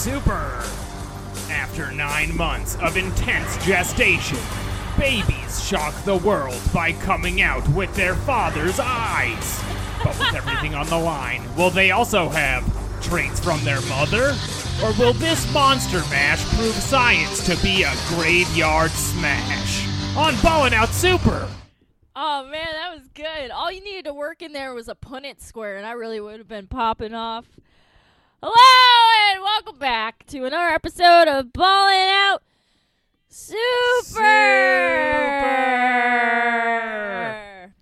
Super. After nine months of intense gestation, babies shock the world by coming out with their father's eyes. But with everything on the line, will they also have traits from their mother? Or will this monster mash prove science to be a graveyard smash? On Ballin' Out Super! Oh man, that was good. All you needed to work in there was a Punnett square, and I really would have been popping off. Hello and welcome back to another episode of Ballin' Out Super.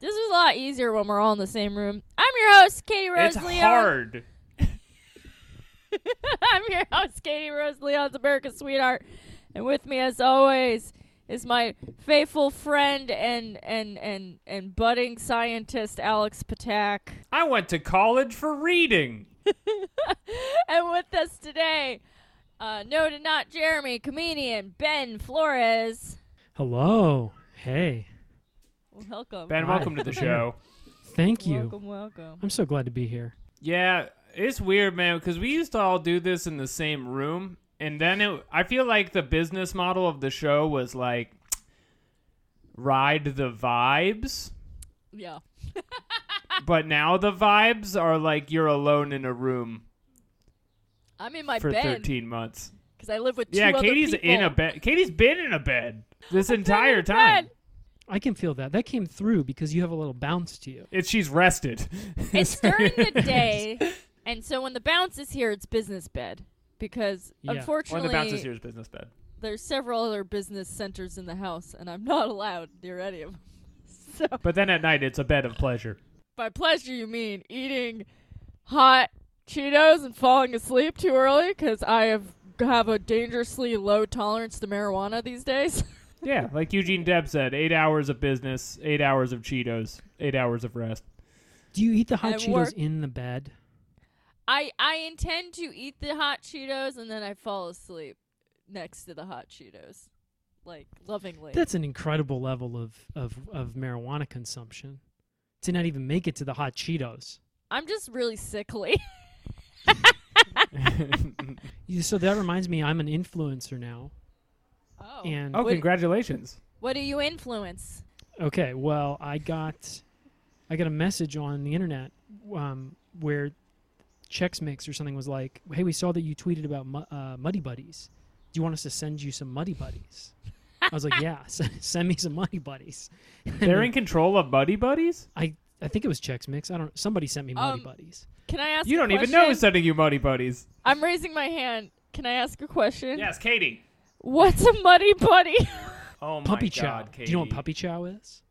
This is a lot easier when we're all in the same room. I'm your host, Katie Rose It's Leon. hard. I'm your host, Katie Rose Leon's America's sweetheart, and with me, as always, is my faithful friend and and and and budding scientist Alex Patak. I went to college for reading. and with us today, uh, no to not Jeremy, comedian Ben Flores. Hello. Hey. Welcome. Ben, Hi. welcome to the show. Thank you. Welcome, welcome. I'm so glad to be here. Yeah, it's weird, man, because we used to all do this in the same room, and then it, I feel like the business model of the show was like ride the vibes, Yeah. But now the vibes are like you're alone in a room I'm in my for bed 13 months. because I live with two Yeah, other Katie's people. in a bed. Katie's been in a bed this entire time. bed. I can feel that. That came through because you have a little bounce to you. It's she's rested. It's during the day, and so when the bounce is here, it's business bed because Yeah. Or unfortunately the bounce is here's business bed. there's several other business centers in the house, and I'm not allowed near any of them. So But then at night it's a bed of pleasure. by pleasure, you mean eating hot Cheetos and falling asleep too early because I have have a dangerously low tolerance to marijuana these days. Yeah, like Eugene Debs said, eight hours of business, eight hours of Cheetos, eight hours of rest. Do you eat the hot At Cheetos work- in the bed? I I intend to eat the hot Cheetos and then I fall asleep next to the hot Cheetos, like lovingly. That's an incredible level of, of, of marijuana consumption. To not even make it to the hot Cheetos. I'm just really sickly. So that reminds me, I'm an influencer now. Oh. And oh, congratulations. What do you influence? okay, well, I got I got a message on the internet um, where Chex Mix or something was like, "Hey, we saw that you tweeted about mu- uh, Muddy Buddies. Do you want us to send you some Muddy Buddies?" I was like, "Yeah, s- send me some Muddy Buddies." And They're in control of Buddy Buddies? I I think it was Chex Mix. I don't. Somebody sent me Muddy Um, Buddies. Can I ask? You a don't even know who's sending you Muddy Buddies. I'm raising my hand. Can I ask a question? Yes, Katie. What's a muddy buddy? Oh my Puppy God, chow. Katie. Do you know what puppy chow is?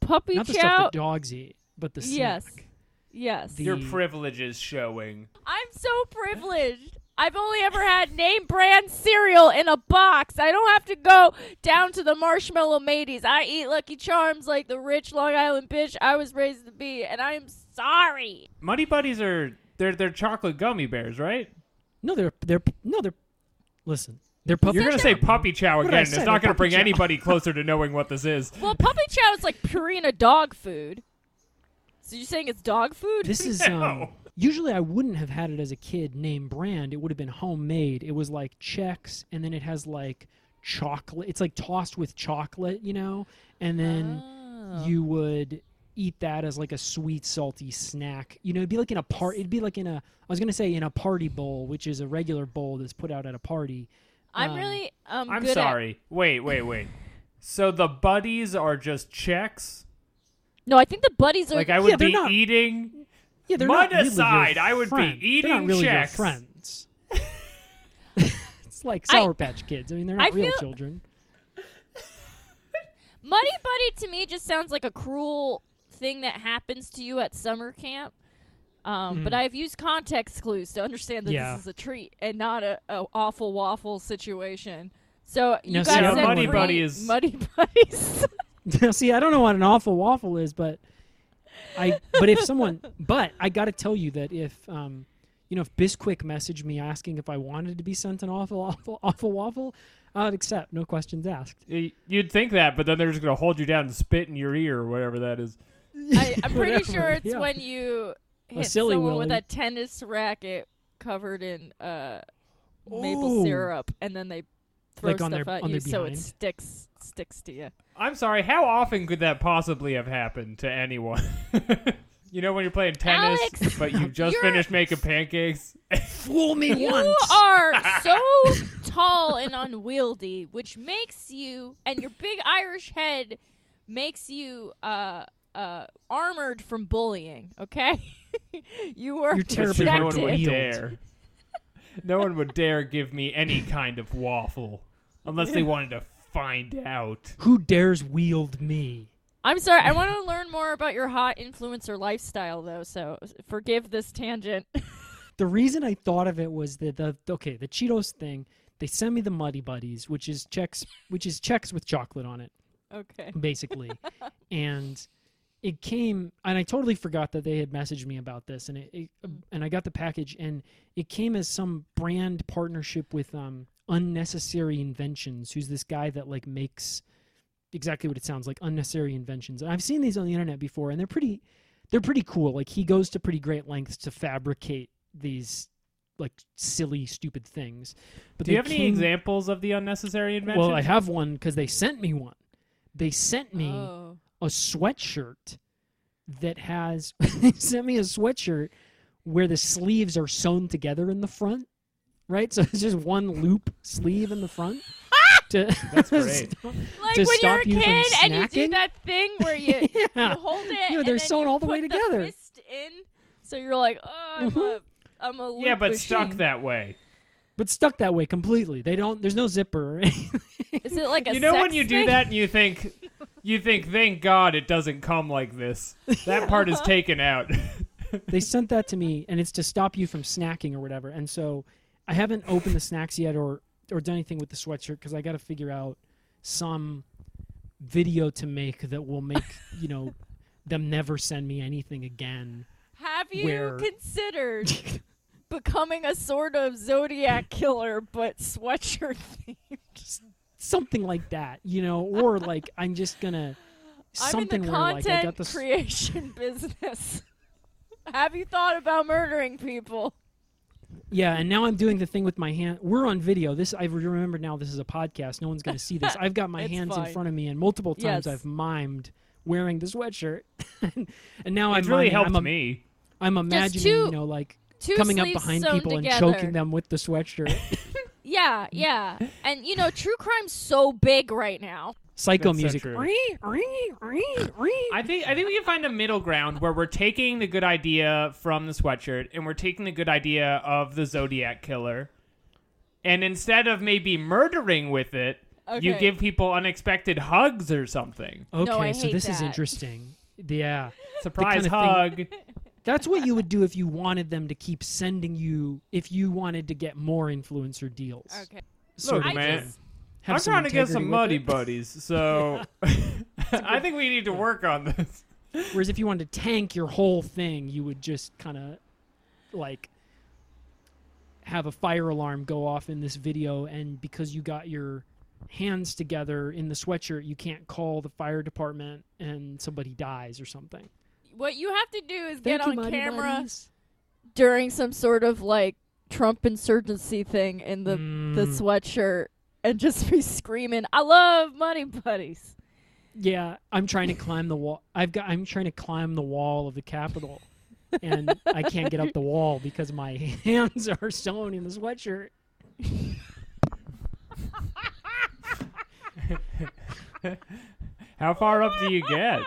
Puppy Chow? Not the chow. stuff that dogs eat, but the yes. Yes. The- Your privilege is showing. I'm so privileged. I've only ever had name brand cereal in a box. I don't have to go down to the marshmallow mateys. I eat Lucky Charms like the rich Long Island bitch I was raised to be, and I'm sorry. Muddy Buddies are they're they're chocolate gummy bears, right? No, they're they're no, they're. Listen, they're puppy. You're gonna chow. say puppy chow again. I and say? It's not gonna bring chow. anybody closer to knowing what this is. Well, puppy chow is like Purina dog food. So you're saying it's dog food? This is No. um. Usually, I wouldn't have had it as a kid. Name brand. It would have been homemade. It was like Chex, and then it has like chocolate. It's like tossed with chocolate, you know, and then Oh. you would eat that as like a sweet salty snack. You know, it'd be like in a part. It'd be like in a. I was gonna say in a party bowl, which is a regular bowl that's put out at a party. I'm um, really um I'm good sorry. Wait, wait, wait. So the buddies are just checks? No, I think the buddies are Like I would Yeah, be not- eating Yeah, they're Mud not really aside, your I would be eating They're not really Chex. your friends. it's like I- Sour Patch Kids. I mean, they're not I real feel- children. Muddy Buddy to me just sounds like a cruel thing that happens to you at summer camp. Um, But Mm. I've used context clues to understand that Yeah. this is a treat and not a, a awful waffle situation. So you Now, guys see, said Muddy free Buddy is- Muddy Buddies. See, I don't know what an awful waffle is, but I. But if someone, but I got to tell you that if, um, you know, if Bisquick messaged me asking if I wanted to be sent an awful, awful, awful waffle, I'd accept, no questions asked. You'd think that, but then they're just gonna hold you down and spit in your ear or whatever that is. I, I'm pretty Whatever, sure it's yeah. when you hit silly someone with a tennis racket covered in uh, maple Ooh. syrup, and then they throw Like on stuff their- at on you their so it behind? sticks sticks to you. I'm sorry. How often could that possibly have happened to anyone? you know, when you're playing tennis, Alex, but you just you're- finished making pancakes. Fool me once. You once. are so tall and unwieldy, which makes you, and your big Irish head makes you uh, uh, armored from bullying. Okay, you are You're terribly no hard one to would dare. No one would dare give me any kind of waffle unless they wanted to find out. Who dares wield me? I'm sorry. I want to learn more about your hot influencer lifestyle, though. So forgive this tangent. The reason I thought of it was that the okay, the Cheetos thing. They sent me the Muddy Buddies, which is checks, which is checks with chocolate on it. okay. basically. and it came, and I totally forgot that they had messaged me about this, and it, it and I got the package, and it came as some brand partnership with um, Unnecessary Inventions, who's this guy that like makes exactly what it sounds like, unnecessary inventions. And I've seen these on the internet before, and they're pretty, they're pretty cool. Like he goes to pretty great lengths to fabricate these like silly, stupid things. But Do you they have any examples of the unnecessary invention? Well, I have one because they sent me one. They sent me Oh. a sweatshirt that has they sent me a sweatshirt where the sleeves are sewn together in the front right so it's just one loop sleeve in the front to That's great. Like To when you're stop a you kid and you do that thing where you, yeah. you hold it Yeah, and they're then sewn you all the way together. fist in, so you're like, oh, I'm a, mm-hmm. I'm a yeah, loop but stuck that way. but stuck that way completely they don't there's no zipper or. Is it like a You know when sex you do that and you think, you think, thank God it doesn't come like this. That part is taken out. they sent that to me and it's to stop you from snacking or whatever and so i haven't opened the snacks yet or or done anything with the sweatshirt because i got to figure out some video to make that will make you know them never send me anything again Have you where- considered becoming a sort of zodiac killer, but sweatshirt themed? something like that you know or like i'm just gonna something I'm in the where like i got this creation business. Have you thought about murdering people? Yeah, and now I'm doing the thing with my hand. We're on video. This I remember now. This is a podcast. No one's going to see this. I've got my It's hands in front of me, and multiple times Yes. I've mimed wearing the sweatshirt, and now It's I'm really miming- helped I'm, im- me. I'm imagining, two- you know, like coming up behind people together. and choking them with the sweatshirt. Yeah, yeah. And you know, true crime's so big right now. Psycho That's music. true. I think I think we can find a middle ground where we're taking the good idea from the sweatshirt and we're taking the good idea of the Zodiac killer, and instead of maybe murdering with it, you give people unexpected hugs or something. Okay, No, so this is interesting. Yeah. Surprise hug. That's what you would do if you wanted them to keep sending you if you wanted to get more influencer deals. Okay. Sort Look, I man. just have I'm some trying to get some muddy it. buddies, so I think we need to work on this. Whereas if you wanted to tank your whole thing, you would just kind of like have a fire alarm go off in this video, and because you got your hands together in the sweatshirt, you can't call the fire department and somebody dies or something. what you have to do is Thank get you, on Mighty camera Buddies. during some sort of like Trump insurgency thing in the the Mm. sweatshirt and just be screaming, "I love Money Buddies." Yeah, I'm trying to climb the wall. I've got. I'm trying to climb the wall of the Capitol, and I can't get up the wall because my hands are sewn in the sweatshirt. How far up do you get?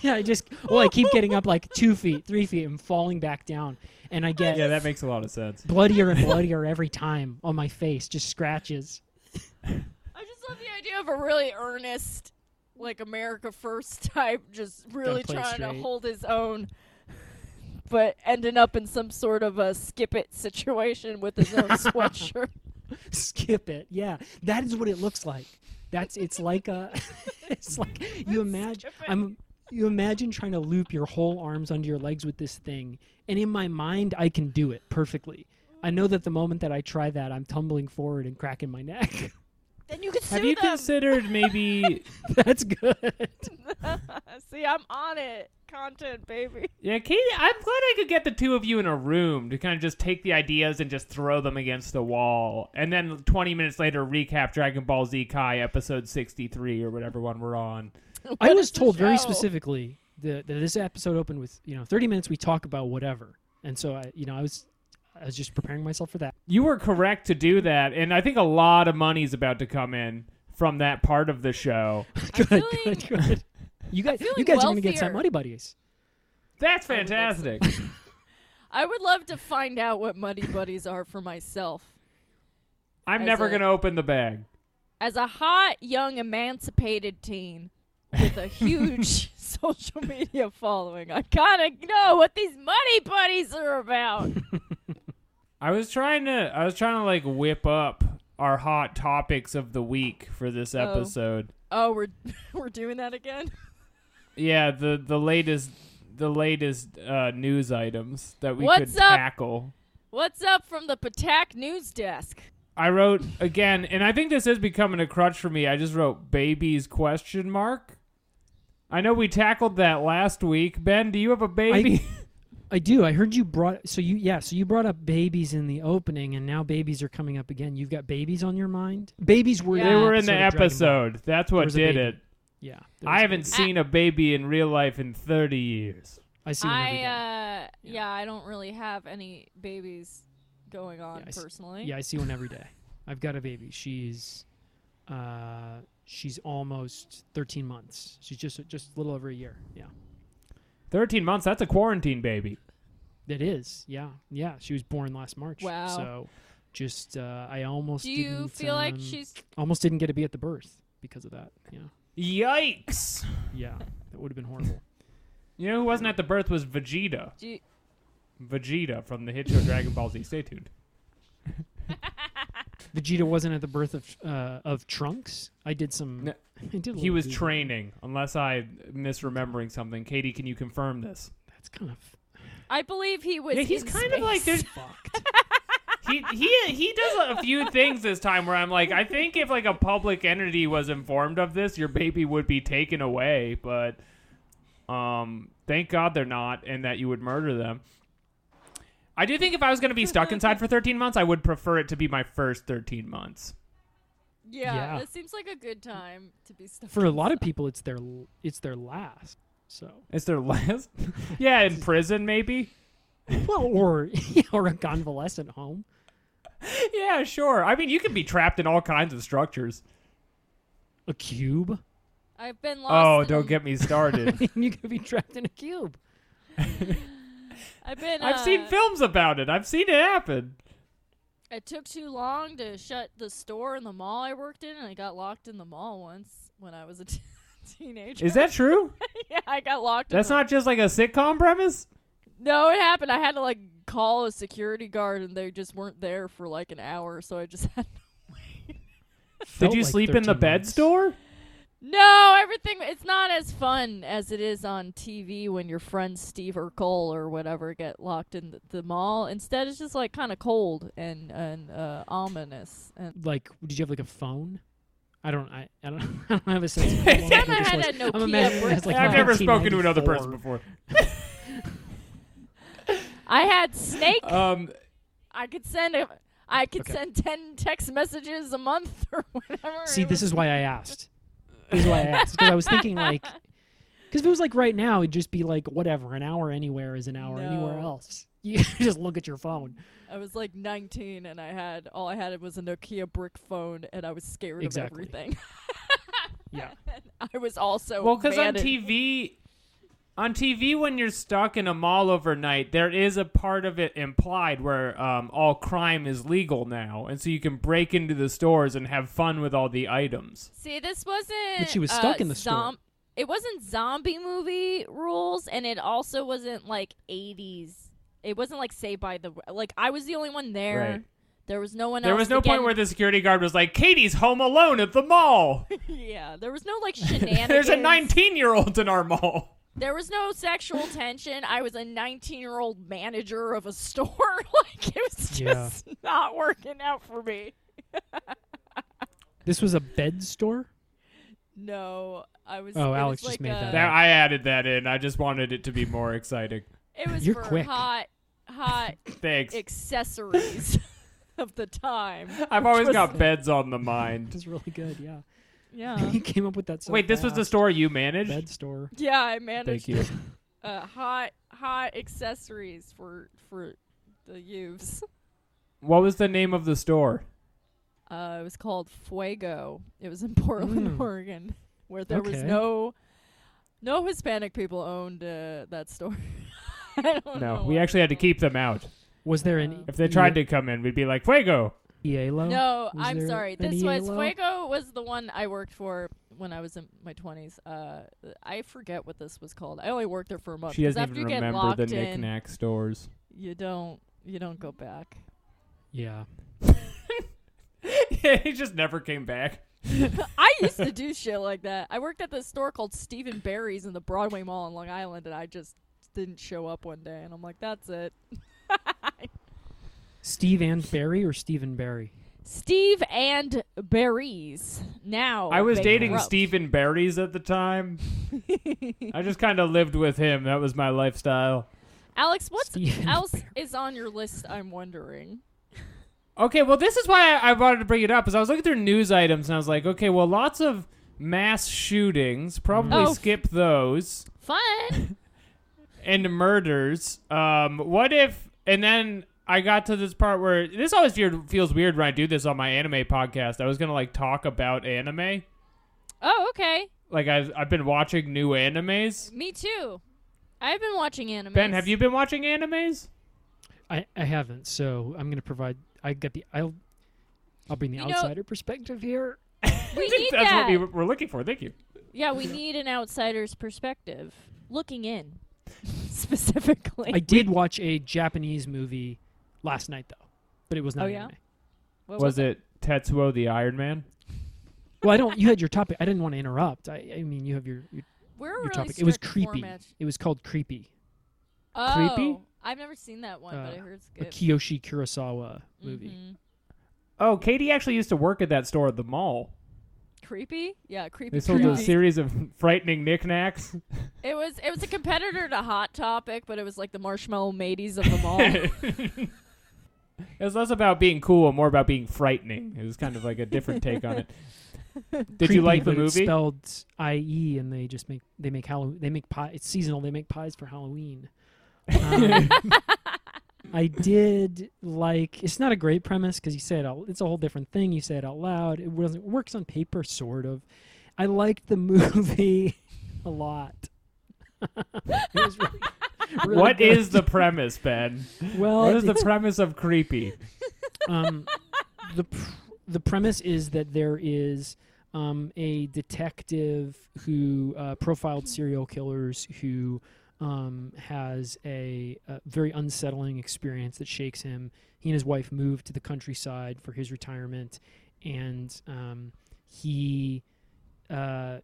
Yeah, I just. Well, I keep getting up like two feet, three feet, and falling back down, and I get Yeah, that makes a lot of sense. bloodier and bloodier every time on my face, just scratches. I just love the idea of a really earnest like America First type, just really play trying to straight. hold his own, but ending up in some sort of a skip it situation with his own sweatshirt. Skip it. Yeah, that is what it looks like. That's it's like a. it's like you imagine. I'm. You imagine trying to loop your whole arms under your legs with this thing, and in my mind, I can do it perfectly. I know that the moment that I try that, I'm tumbling forward and cracking my neck. then you could sue Have you them. considered maybe? That's good. See, I'm on it. Content, baby. yeah, Katie. I'm glad I could get the two of you in a room to kind of just take the ideas and just throw them against the wall, and then 20 minutes later recap Dragon Ball Z Kai episode 63 or whatever one we're on. I was told very specifically that, that this episode opened with you know 30 minutes. We talk about whatever, and so I, you know, I was, I was just preparing myself for that. You were correct to do that, and I think a lot of money's about to come in from that part of the show. good, feeling- good, good. You guys, you guys are gonna get some money buddies. That's I would love fantastic. I would love to find out what Muddy Buddies are for myself. I'm As never a- going to open the bag. As a hot, young, emancipated teen with a huge social media following, I kind of know what these Muddy Buddies are about. I was trying to I was trying to like whip up our hot topics of the week for this Oh. episode. Oh, we're we're doing that again. Yeah, the the latest the latest uh, news items that we What's could up? tackle. What's up from the Patak news desk? I wrote again, and I think this is becoming a crutch for me. I just wrote babies question mark. I know we tackled that last week. Ben, do you have a baby? I do. I heard you brought so you yeah so you brought up babies in the opening, and now babies are coming up again. You've got babies on your mind. Babies were Yeah. they were in the episode of Dragon Ball. episode. That's what did it. Yeah, I haven't baby. seen a baby in real life in 30 years. I see. one every I uh yeah, I don't really have any babies going on Yeah, I see- personally. Yeah, I see one every day. I've got a baby. She's uh she's almost 13 months. She's just just a little over a year. Yeah. 13 months, that's a quarantine baby. It is. Yeah. Yeah, she was born last March. Wow. So just uh I almost Do you didn't, feel like um, she's almost didn't get to be at the birth because of that. Yeah. Yikes! Yeah. That would have been horrible. You know who wasn't at the birth was Vegeta. do you, Vegeta from the hit show Dragon Ball Z. Stay tuned. Vegeta wasn't at the birth of uh, of Trunks. I did some. No, I did. a He was Googling. training, unless I'm misremembering something. Katie, can you confirm this? That's kind of I believe he was Yeah, he's in kind of like there's fucked. he he he does a few things this time where I'm like, I think if like a public entity was informed of this, your baby would be taken away. But um, thank God they're not, and that you would murder them. I do think if I was going to be stuck inside for 13 months, I would prefer it to be my first 13 months. Yeah, Yeah. that seems like a good time to be stuck. For a lot of people, it's their it's their last. So it's their last. yeah, in prison maybe. well, or yeah, or a convalescent home. Yeah, sure. I mean, you can be trapped in all kinds of structures. A cube. I've been oh, lost. Oh, in- don't get me started. you could be trapped in a cube. I've been. I've seen uh, films about it. I've seen it happen. It took too long to shut the store in the mall I worked in, and I got locked in the mall once when I was a t- teenager. Is that true? yeah, I got locked. That's in the- not just like a sitcom premise? No, it happened. I had to like call a security guard, and they just weren't there for like an hour, so I just had. No way. Did you like sleep in the 13 bed months. store? No, everything. It's not as fun as it is on TV when your friends Steve or Cole or whatever get locked in the, the mall. Instead, it's just like kind of cold and and uh, ominous. And Like, did you have like a phone? I don't. I, I don't. I don't have a sense. Of Time I this had was. a I'm Nokia imagining brick it's like I've never spoken to another person before. I had Snake. Um, I could send a. I could Okay. send ten text messages a month or whatever. See, this is why I asked. This is why I asked because I was thinking like, because if it was like right now, it'd just be like whatever. An hour anywhere is an hour anywhere else. You just look at your phone. I was like 19, and I had all I had was a Nokia brick phone, and I was scared Exactly. of everything. Yeah. I was also well, because on mad at- TV, On TV, when you're stuck in a mall overnight, there is a part of it implied where um, all crime is legal now, and so you can break into the stores and have fun with all the items. See, this wasn't. But she was uh, stuck in the store. It wasn't zombie movie rules, and it also wasn't like 80s. It wasn't like Say by the like. I was the only one there. Right. There was no one There else. was no to point where the security guard was like, "Katie's home alone at the mall." yeah, there was no like shenanigans. There's a 19 year old in our mall. There was no sexual tension. I was a 19 year old manager of a store. like it was Yeah. just not working out for me. This was a bed store. No, I was. Oh, Alex was just like made a- that That, I added that in. I just wanted it to be more exciting. It was You're for quick. hot, hot Thanks. accessories of the time. I've always got beds on the mind. This is really good. Yeah. Yeah. he came up with that. So Wait, this was the fast. store you managed? bed store. Yeah, I managed Thank you. uh, hot, hot accessories for for the youths. What was the name of the store? Uh, it was called Fuego. It was in Portland, Mm. Oregon, where there was Okay. no no Hispanic people owned uh, that store. I don't know No, we why. actually had to keep them out. Was there an? If they tried to come in, we'd be like, Fuego. EALO? No, Was I'm sorry. an This was EALO? Fuego was the one I worked for when I was in my 20s. Uh, I forget what this was called. I only worked there for a month. She doesn't after even you remember the in, knick-knack stores. You don't. You don't go back. Yeah. yeah, he just never came back. I used to do shit like that. I worked at this store called Stephen Barry's in the Broadway Mall in Long Island, and I just didn't show up one day, and I'm like, that's it. Steve and Barry or Stephen Barry? Steve and Barry's now. I was dating bankrupt. Stephen Barry's at the time. I just kind of lived with him. That was my lifestyle. Alex, what Stephen else Barry. is on your list? I'm wondering. Okay, well, this is why I, I wanted to bring it up. Because I was looking through news items and I was like, okay, well, lots of mass shootings. Probably Oh. skip those. Fun. and murders. Um, what if? And then I got to this part where this always feel, feels weird when I do this on my anime podcast. I was gonna like talk about anime. oh, okay. Like I've I've been watching new animes. Me too. I've been watching anime. Ben, have you been watching animes? I, I haven't, so I'm gonna provide. I got the. I'll. I'll bring the You know- outsider perspective here. We need That's that. what we were looking for. Thank you. Yeah, we need an outsider's perspective, looking in, specifically. I did watch a Japanese movie last night though, but it was not Oh, yeah? anime. What Was it Tetsuo the Iron Man? Well, I don't. You had your topic. I didn't want to interrupt. I, I mean, you have your. your We're your really topic. It was strict creepy. format. It was called Creepy, Oh, Creepy? I've never seen that one, but I Uh, heard it's good. a good. Kiyoshi Kurosawa movie. Mhm. Oh, Katie actually used to work at that store at the mall. Creepy? Yeah, creepy. They sold a creepy. series of frightening knickknacks. It was it was a competitor to Hot Topic, but it was like the marshmallow mateys of the mall. it was less about being cool and more about being frightening. It was kind of like a different take on it. Did Creepy, you like the movie? spelled I E, and they just make they make Halloween. They make pie. It's seasonal. They make pies for Halloween. Um, I did like. It's not a great premise because you say it. Out, it's a whole different thing. You say it out loud. It wasn't works on paper, sort of. I liked the movie a lot. it was really, really What good. is the premise, Ben? well? What is the premise of creepy? um, the pr- the premise is that there is um, a detective who uh, profiled serial killers who um, has a, a very unsettling experience that shakes him. He and his wife moved to the countryside for his retirement, and um, he uh,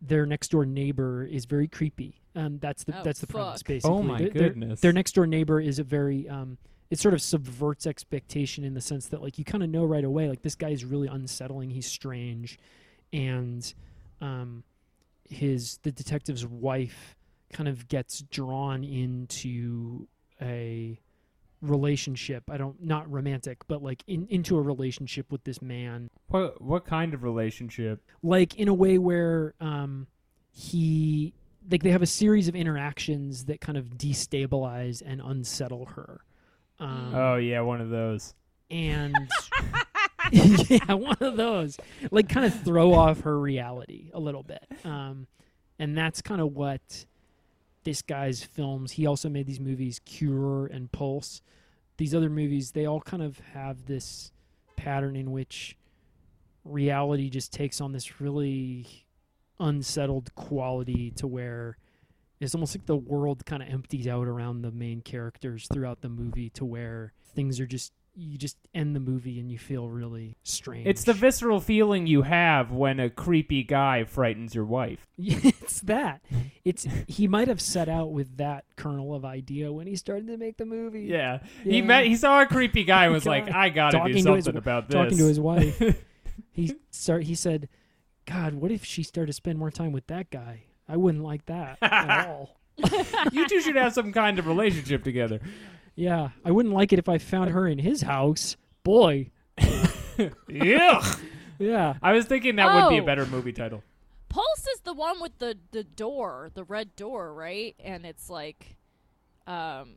their next door neighbor is very creepy. Um, that's the Oh, that's the premise fuck. basically. Oh my Their- their- goodness. their next door neighbor is a very um it sort of subverts expectation in the sense that like you kind of know right away like this guy is really unsettling he's strange and um his the detective's wife kind of gets drawn into a relationship i don't not romantic but like in, into a relationship with this man What what kind of relationship? like in a way where um he like they have a series of interactions that kind of destabilize and unsettle her um, Oh yeah, one of those. and yeah one of those like kind of throw off her reality a little bit um and that's kind of what this guy's films. He also made these movies, Cure and Pulse. These other movies, they all kind of have this pattern in which reality just takes on this really unsettled quality to where it's almost like the world kind of empties out around the main characters throughout the movie to where things are just you just end the movie and you feel really strange. It's the visceral feeling you have when a creepy guy frightens your wife. it's that. It's he might have set out with that kernel of idea when he started to make the movie. Yeah. He met he saw a creepy guy and was like, I gotta do to his- something about this. Talking to his wife, he start. He said, "God, what if she started to spend more time with that guy? I wouldn't like that at all." you two should have some kind of relationship together. Yeah, I wouldn't like it if I found her in his house. Boy, Yuck. yeah, I was thinking that would be a Oh. better movie title. Pulse is the one with the the door, the red door, right? And it's like, um,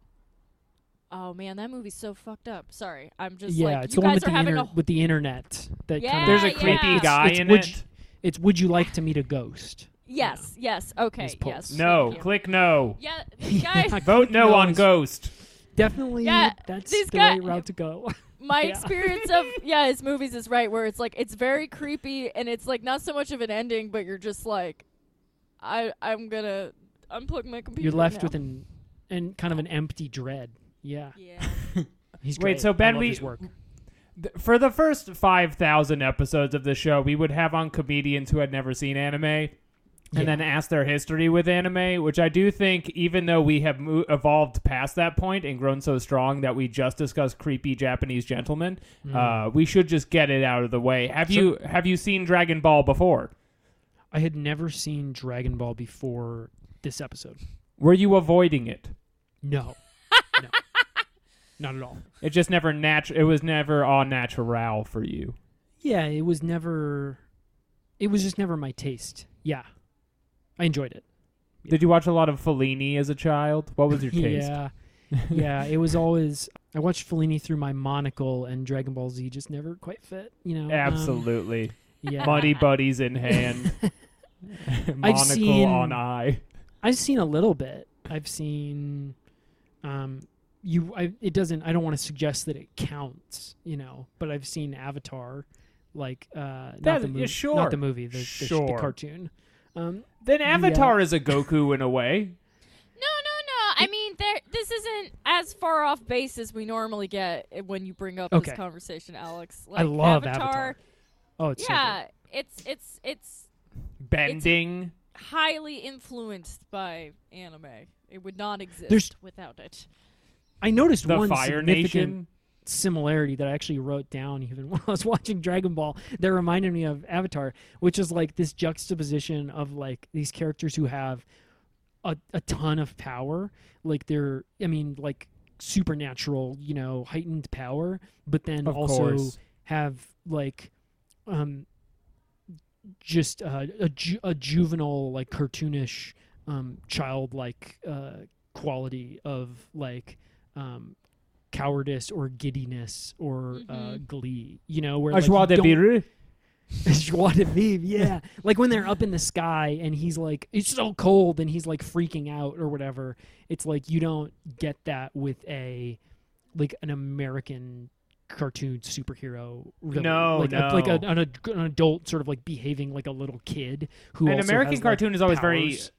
oh man, that movie's so fucked up. Sorry, I'm just yeah. like it's you the one guys with are the having inter- a with the internet. That Yeah, kind There's a creepy yeah. guy It's in would it. It's would you like to meet a ghost? yes, yes, okay, Miss Pulse. yes. No, thank you. click no. Yeah, these guys. Yeah, Vote no on Ghost. Ghost. Definitely, Yeah, that's these the guy- right route to go. my Yeah. experience of yeah his movies is right where it's like it's very creepy and it's like not so much of an ending but you're just like i i'm gonna unplug my computer You're left now. with an and kind of an empty dread. Yeah, yeah he's great. Wait, so I love Bentley- his work. Th- For the first 5,000 episodes of the show, we would have on comedians who had never seen anime and Yeah. then ask their history with anime, which I do think, even though we have mo- evolved past that point and grown so strong that we just discussed creepy Japanese gentlemen, uh, we should just get it out of the way. Have Mm. So- you have you seen Dragon Ball before? I had never seen Dragon Ball before this episode. Were you avoiding it? No, no, not at all. It just never natu- It was never all natural for you. Yeah, it was never. It was just never my taste. Yeah, I enjoyed it. Did you watch a lot of Fellini as a child? What was your taste? Yeah, yeah. It was always. I watched Fellini through my monocle, and Dragon Ball Z just never quite fit. You know. um, Absolutely. yeah. Muddy buddies in hand. Monocle seen- on eye. I've seen a little bit. I've seen. Um, you. I. It doesn't. I don't want to suggest that it counts. You know, but I've seen Avatar, like uh, That- not the yeah, movie. sure. Not the movie. The, the, the cartoon. Um, Then Avatar is a Goku in a way. no no no i mean there this isn't as far off base as we normally get when you bring up Okay. this conversation alex I love avatar, Avatar. Oh, it's so yeah it's it's it's Bending. highly influenced by anime it would not exist There's- without it I noticed the one Fire significant Nation. Similarity that I actually wrote down even when I was watching Dragon Ball that reminded me of Avatar, which is like this juxtaposition of like these characters who have a, a ton of power. Like they're, I mean, like supernatural, you know, heightened power, but then Of also course. have like, um, just uh, a, ju- a juvenile, like cartoonish, um, childlike uh, quality of like um, cowardice or giddiness or uh, Mhm. glee. You know, where like, joie de don't- vivre. Joie de vivre, yeah. like when they're up in the sky and he's like, it's so cold and he's like freaking out or whatever. It's like you don't get that with a like an American cartoon superhero. Really. No, like A, like a, an, ad- an adult sort of like behaving like a little kid who An also American has, like, cartoon is always very, powers.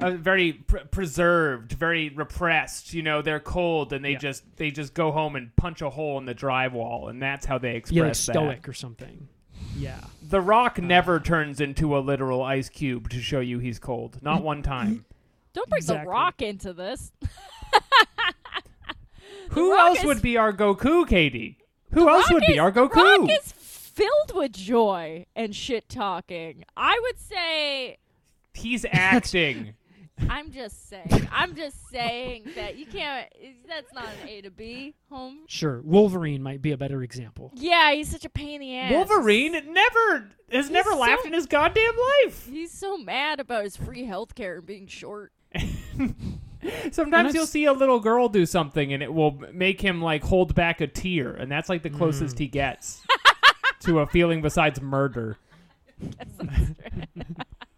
Uh, very pr- preserved, very repressed. You know, they're cold and they Yeah. just they just go home and punch a hole in the drywall, and that's how they express yeah, like that. stoic or something. Yeah. The Rock never turns into a literal ice cube to show you he's cold. Not one time. Don't bring Exactly. the rock into this. Who else is- would be our Goku, Katie? Who else Rock would be our Goku? Rock is filled with joy and shit talking. I would say He's acting. I'm just saying. I'm just saying that you can't that's not an A to B home. Sure. Wolverine might be a better example. Yeah, he's such a pain in the ass. Wolverine never has never so- laughed in his goddamn life. He's so mad about his free health care and being short. Sometimes I've you'll see a little girl do something and it will make him like hold back a tear, and that's like the hmm. closest he gets to a feeling besides murder.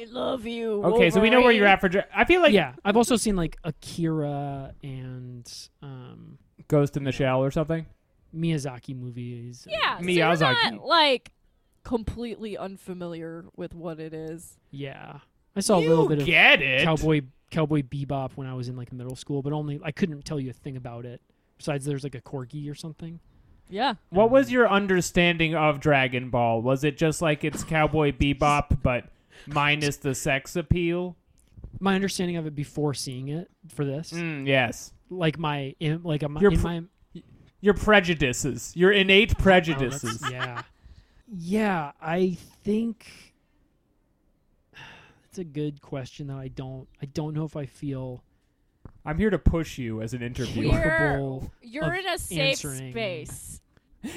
At We love you. Okay, so we know where you're at for. Dra- I feel like yeah, I've also seen like Akira and um, Ghost in the Shell or something. Miyazaki movies. Yeah, so Miyazaki. you're not like completely unfamiliar with what it is. Yeah, I saw a little You bit of get it. Cowboy Cowboy Bebop when I was in like middle school, but only I couldn't tell you a thing about it. Besides, there's like a corgi or something. Yeah. What was your understanding of Dragon Ball? Was it just like it's Cowboy Bebop, but minus the sex appeal? My understanding of it before seeing it for this, Mm, yes. like my in, like a, Your in pr- my Your prejudices, your innate Oh, prejudices. that's- yeah, yeah. I think it's a good question though. I don't. I don't know if I feel I'm here to push you as an interviewer. We're, capable you're of in a safe answering. space.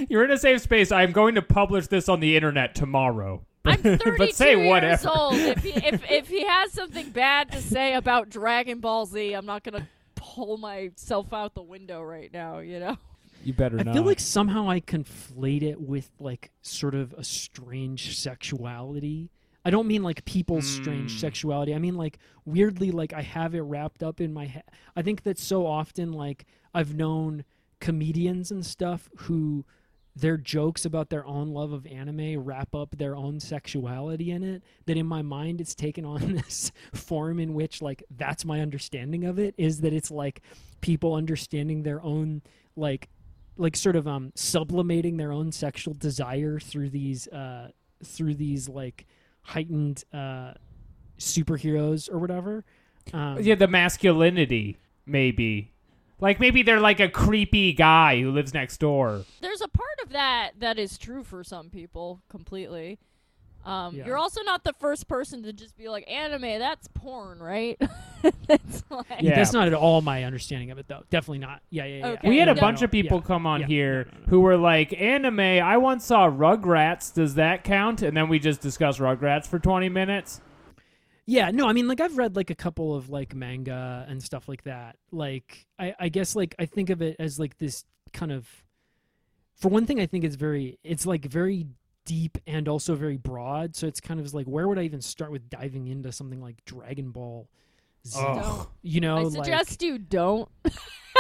You're in a safe space. I'm going to publish this on the internet tomorrow. I'm 32 but say years whatever. old. If he, if, if he has something bad to say about Dragon Ball Z, I'm not going to pull myself out the window right now, you know? You better I not. feel like somehow I conflate it with like sort of a strange sexuality. I don't mean like people's strange Mm. sexuality. I mean like weirdly like I have it wrapped up in my head. I think that so often like I've known comedians and stuff who their jokes about their own love of anime wrap up their own sexuality in it that in my mind it's taken on this form in which like that's my understanding of it is that it's like people understanding their own like like sort of um sublimating their own sexual desire through these uh through these like heightened uh superheroes or whatever um yeah, the masculinity, maybe. Like maybe they're like a creepy guy who lives next door. There's a part of that that is true for some people completely. Um, Yeah. You're also not the first person to just be like, anime, that's porn, right? it's like, Yeah. that's not at all my understanding of it though definitely not yeah yeah yeah Okay. We had a No, bunch no, of people yeah. come on Yeah. here No, no, no. who were like, anime, I once saw Rugrats. Does that count? And then we just discussed Rugrats for 20 minutes. Yeah, no, I mean, like I've read like a couple of like manga and stuff like that. Like, I, I guess like I think of it as like this kind of. For one thing, I think it's very, it's like very deep and also very broad. So it's kind of like, where would I even start with diving into something like Dragon Ball? Z? Ugh. You know, I like suggest you don't.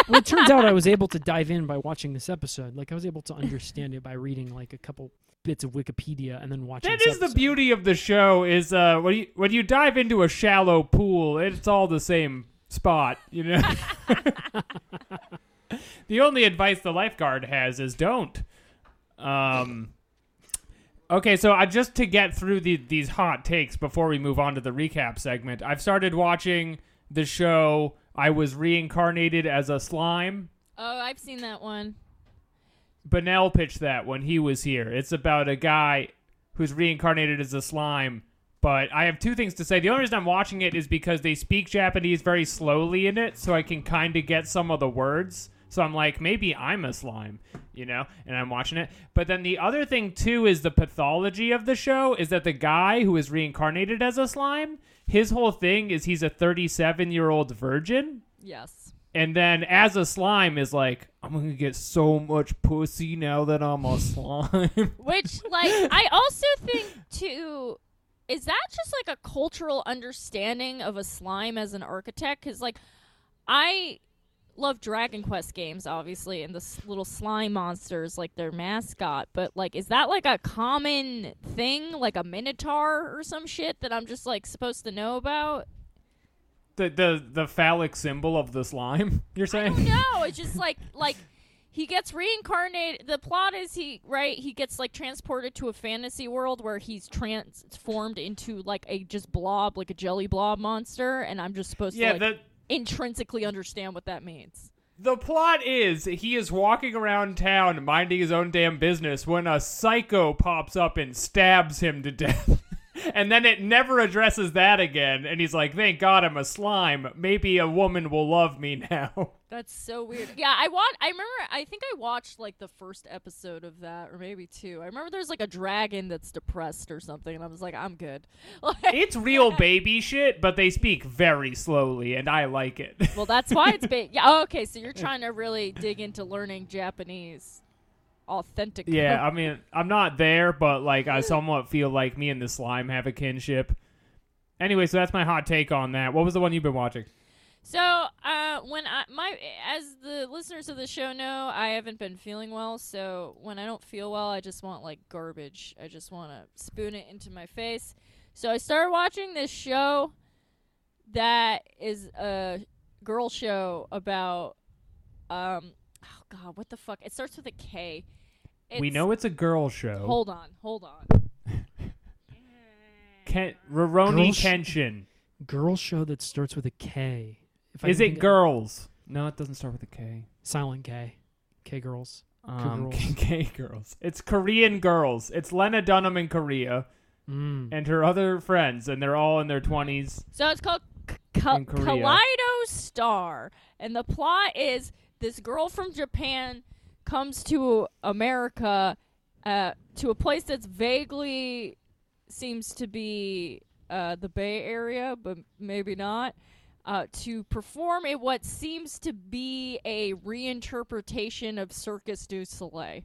well, it turns out I was able to dive in by watching this episode. Like I was able to understand it by reading like a couple bits of Wikipedia and then watching. That this is the beauty of the show is uh, when you when you dive into a shallow pool, it's all the same spot, you know. the only advice the lifeguard has is don't. Um. Okay, so I just to get through the, these hot takes before we move on to the recap segment, I've started watching the show. I was reincarnated as a slime. Oh, I've seen that one. Benell pitched that when he was here. It's about a guy who's reincarnated as a slime. But I have two things to say. The only reason I'm watching it is because they speak Japanese very slowly in it, so I can kind of get some of the words. So I'm like, maybe I'm a slime, you know, and I'm watching it. But then the other thing too is the pathology of the show is that the guy who is reincarnated as a slime, his whole thing is he's a 37 year old virgin Yes. And then as a slime is like i'm gonna get so much pussy now that i'm a slime Which, like, I also think too. Is that just like a cultural understanding of a slime as an architect? Because, like, I love Dragon Quest games, obviously, and the little slime monsters, like their mascot. But, like, is that like a common thing, like a minotaur or some shit that I'm just like supposed to know about? The, the the phallic symbol of the slime you're saying No, it's just like like he gets reincarnated. The plot is he right. He gets like transported to a fantasy world where he's transformed into like a just blob, like a jelly blob monster, and I'm just supposed yeah to like the intrinsically understand what that means. the plot is he is walking around town minding his own damn business when a psycho pops up and stabs him to death and then it never addresses that again and he's like thank god i'm a slime maybe a woman will love me now That's so weird. Yeah, I want. I remember. I think I watched like the first episode of that, or maybe two. I remember there's like a dragon that's depressed or something, and I was like, I'm good. Like, it's real baby shit but they speak very slowly and i like it well, that's why it's big. Yeah. oh, okay, so you're trying to really dig into learning Japanese, authentic. Yeah, I mean, I'm not there, but like I somewhat feel like me and the slime have a kinship. Anyway, so that's my hot take on that. What was the one you've been watching? So, uh, when I my as the listeners of the show know, I haven't been feeling well. So when I don't feel well, I just want like garbage. I just want to spoon it into my face. So I started watching this show that is a girl show about um oh god, what the fuck? It starts with a K. we know it's a girl show. Hold on, hold on. Ken- Roroni Girl sh- Kenshin. Girl show that starts with a K. If I Is can it think of- girls? No, it doesn't start with a K. Silent K. K girls. Um, girls. K girls. It's Korean girls. It's Lena Dunham in Korea Mm. and her other friends, and they're all in their twenties. So it's called K- Ka- In Korea. Kaleido Star, and the plot is this girl from Japan comes to America, uh, to a place that's vaguely seems to be uh, the Bay Area, but maybe not. Uh, to perform in what seems to be a reinterpretation of Circus du Soleil,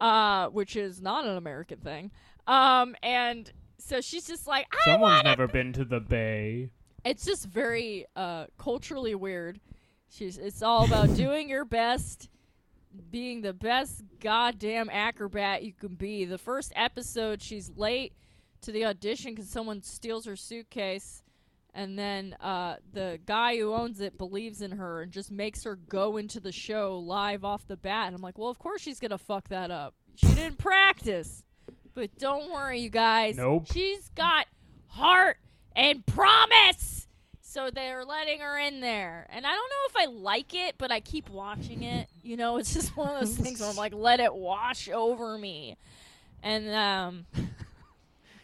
uh, which is not an American thing. Um, and so she's just like, I Someone's never been to the Bay. it's just very uh, culturally weird. She's it's all about doing your best, being the best goddamn acrobat you can be. The first episode, she's late to the audition because someone steals her suitcase, and then uh, the guy who owns it believes in her and just makes her go into the show live off the bat. And I'm like, well, of course she's gonna fuck that up. She didn't practice, but don't worry, you guys. Nope. She's got heart and promise. So they're letting her in there. And I don't know if I like it, but I keep watching it. You know, it's just one of those things where I'm like, let it wash over me. And um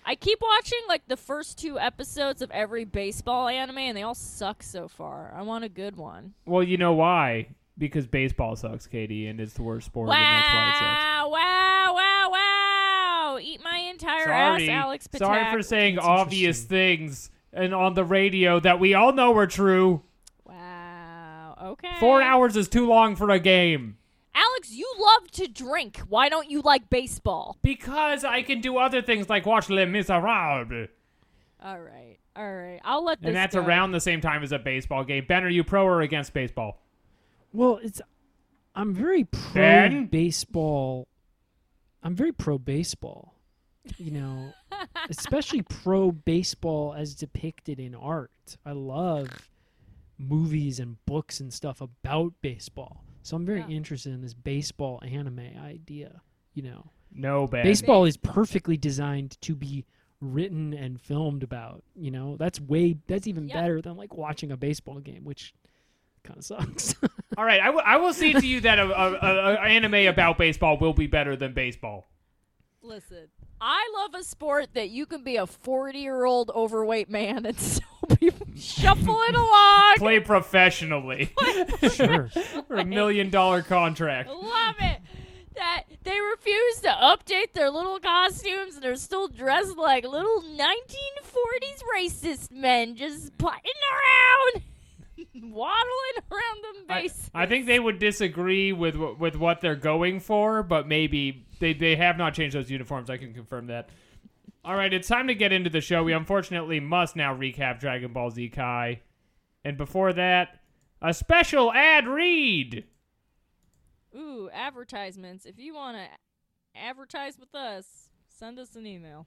I keep watching like the first two episodes of every baseball anime and they all suck so far. I want a good one. Well, you know why? Because baseball sucks, Katie, and it's the worst sport, and that's why it sucks. Wow, wow, wow, wow. Eat my entire Sorry, ass, Alex Patak. sorry for saying obvious things and on the radio that we all know are true. Wow. Okay. Four hours is too long for a game. Alex, you love to drink. Why don't you like baseball? Because I can do other things like watch Les Miserables. All right. All right. I'll let this And that's go. around the same time as a baseball game. Ben, are you pro or against baseball? Well, it's I'm very pro Ben? baseball. I'm very pro baseball. You know, especially pro baseball as depicted in art. I love movies and books and stuff about baseball. So I'm very Yeah. interested in this baseball anime idea, you know. No, Ben. Baseball is perfectly designed to be written and filmed about, you know. That's way that's even Yeah. better than like watching a baseball game, which kind of sucks. All right, I will- will say to you that a, a, a, a anime about baseball will be better than baseball. Listen, I love a sport that you can be a 40 year old overweight man and still be shuffling along. Play professionally sure. for a million dollar contract. Love it. That they refuse to update their little costumes and they're still dressed like little 1940s racist men just putting around, waddling around the I, base. I think they would disagree with with what they're going for, but maybe they they have not changed those uniforms. I can confirm that. All right, it's time to get into the show. We unfortunately must now recap Dragon Ball Z Kai, and before that, a special ad read. Ooh, advertisements. If you want to advertise with us, send us an email.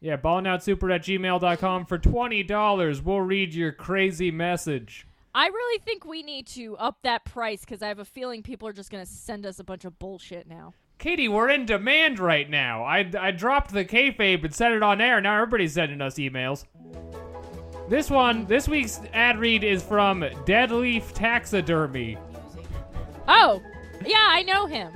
Yeah, ballingoutsuper at gmail.com for $20. We'll read your crazy message. I really think we need to up that price because I have a feeling people are just going to send us a bunch of bullshit now. Katie, we're in demand right now. I, I dropped the kayfabe and set it on air. Now everybody's sending us emails. This one, this week's ad read is from Deadleaf Taxidermy. Oh, yeah, I know him.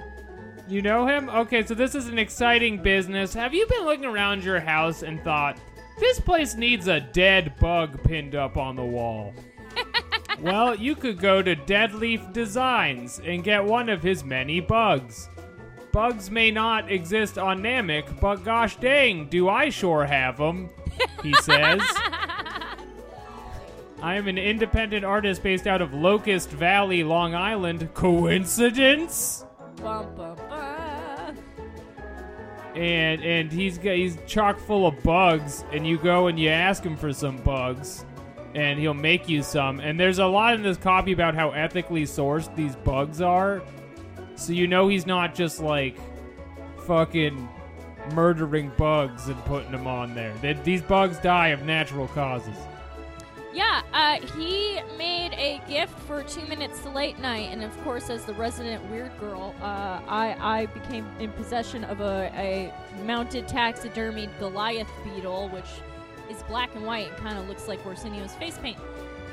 You know him? Okay, so this is an exciting business. Have you been looking around your house and thought, this place needs a dead bug pinned up on the wall? well, you could go to Deadleaf Designs and get one of his many bugs. Bugs may not exist on Namek, but gosh dang, do I sure have 'em, he says. I am an independent artist based out of Locust Valley, Long Island. Coincidence? Bum, bum, bum. and and he's he's chock full of bugs, and you go and you ask him for some bugs, and he'll make you some. And there's a lot in this copy about how ethically sourced these bugs are, so you know he's not just like fucking murdering bugs and putting them on there. That these bugs die of natural causes. Yeah, uh, he made a gift for two minutes to late night, and of course, as the resident weird girl, uh, I I became in possession of a, a mounted taxidermied Goliath beetle, which is black and white and kind of looks like Orsinio's face paint.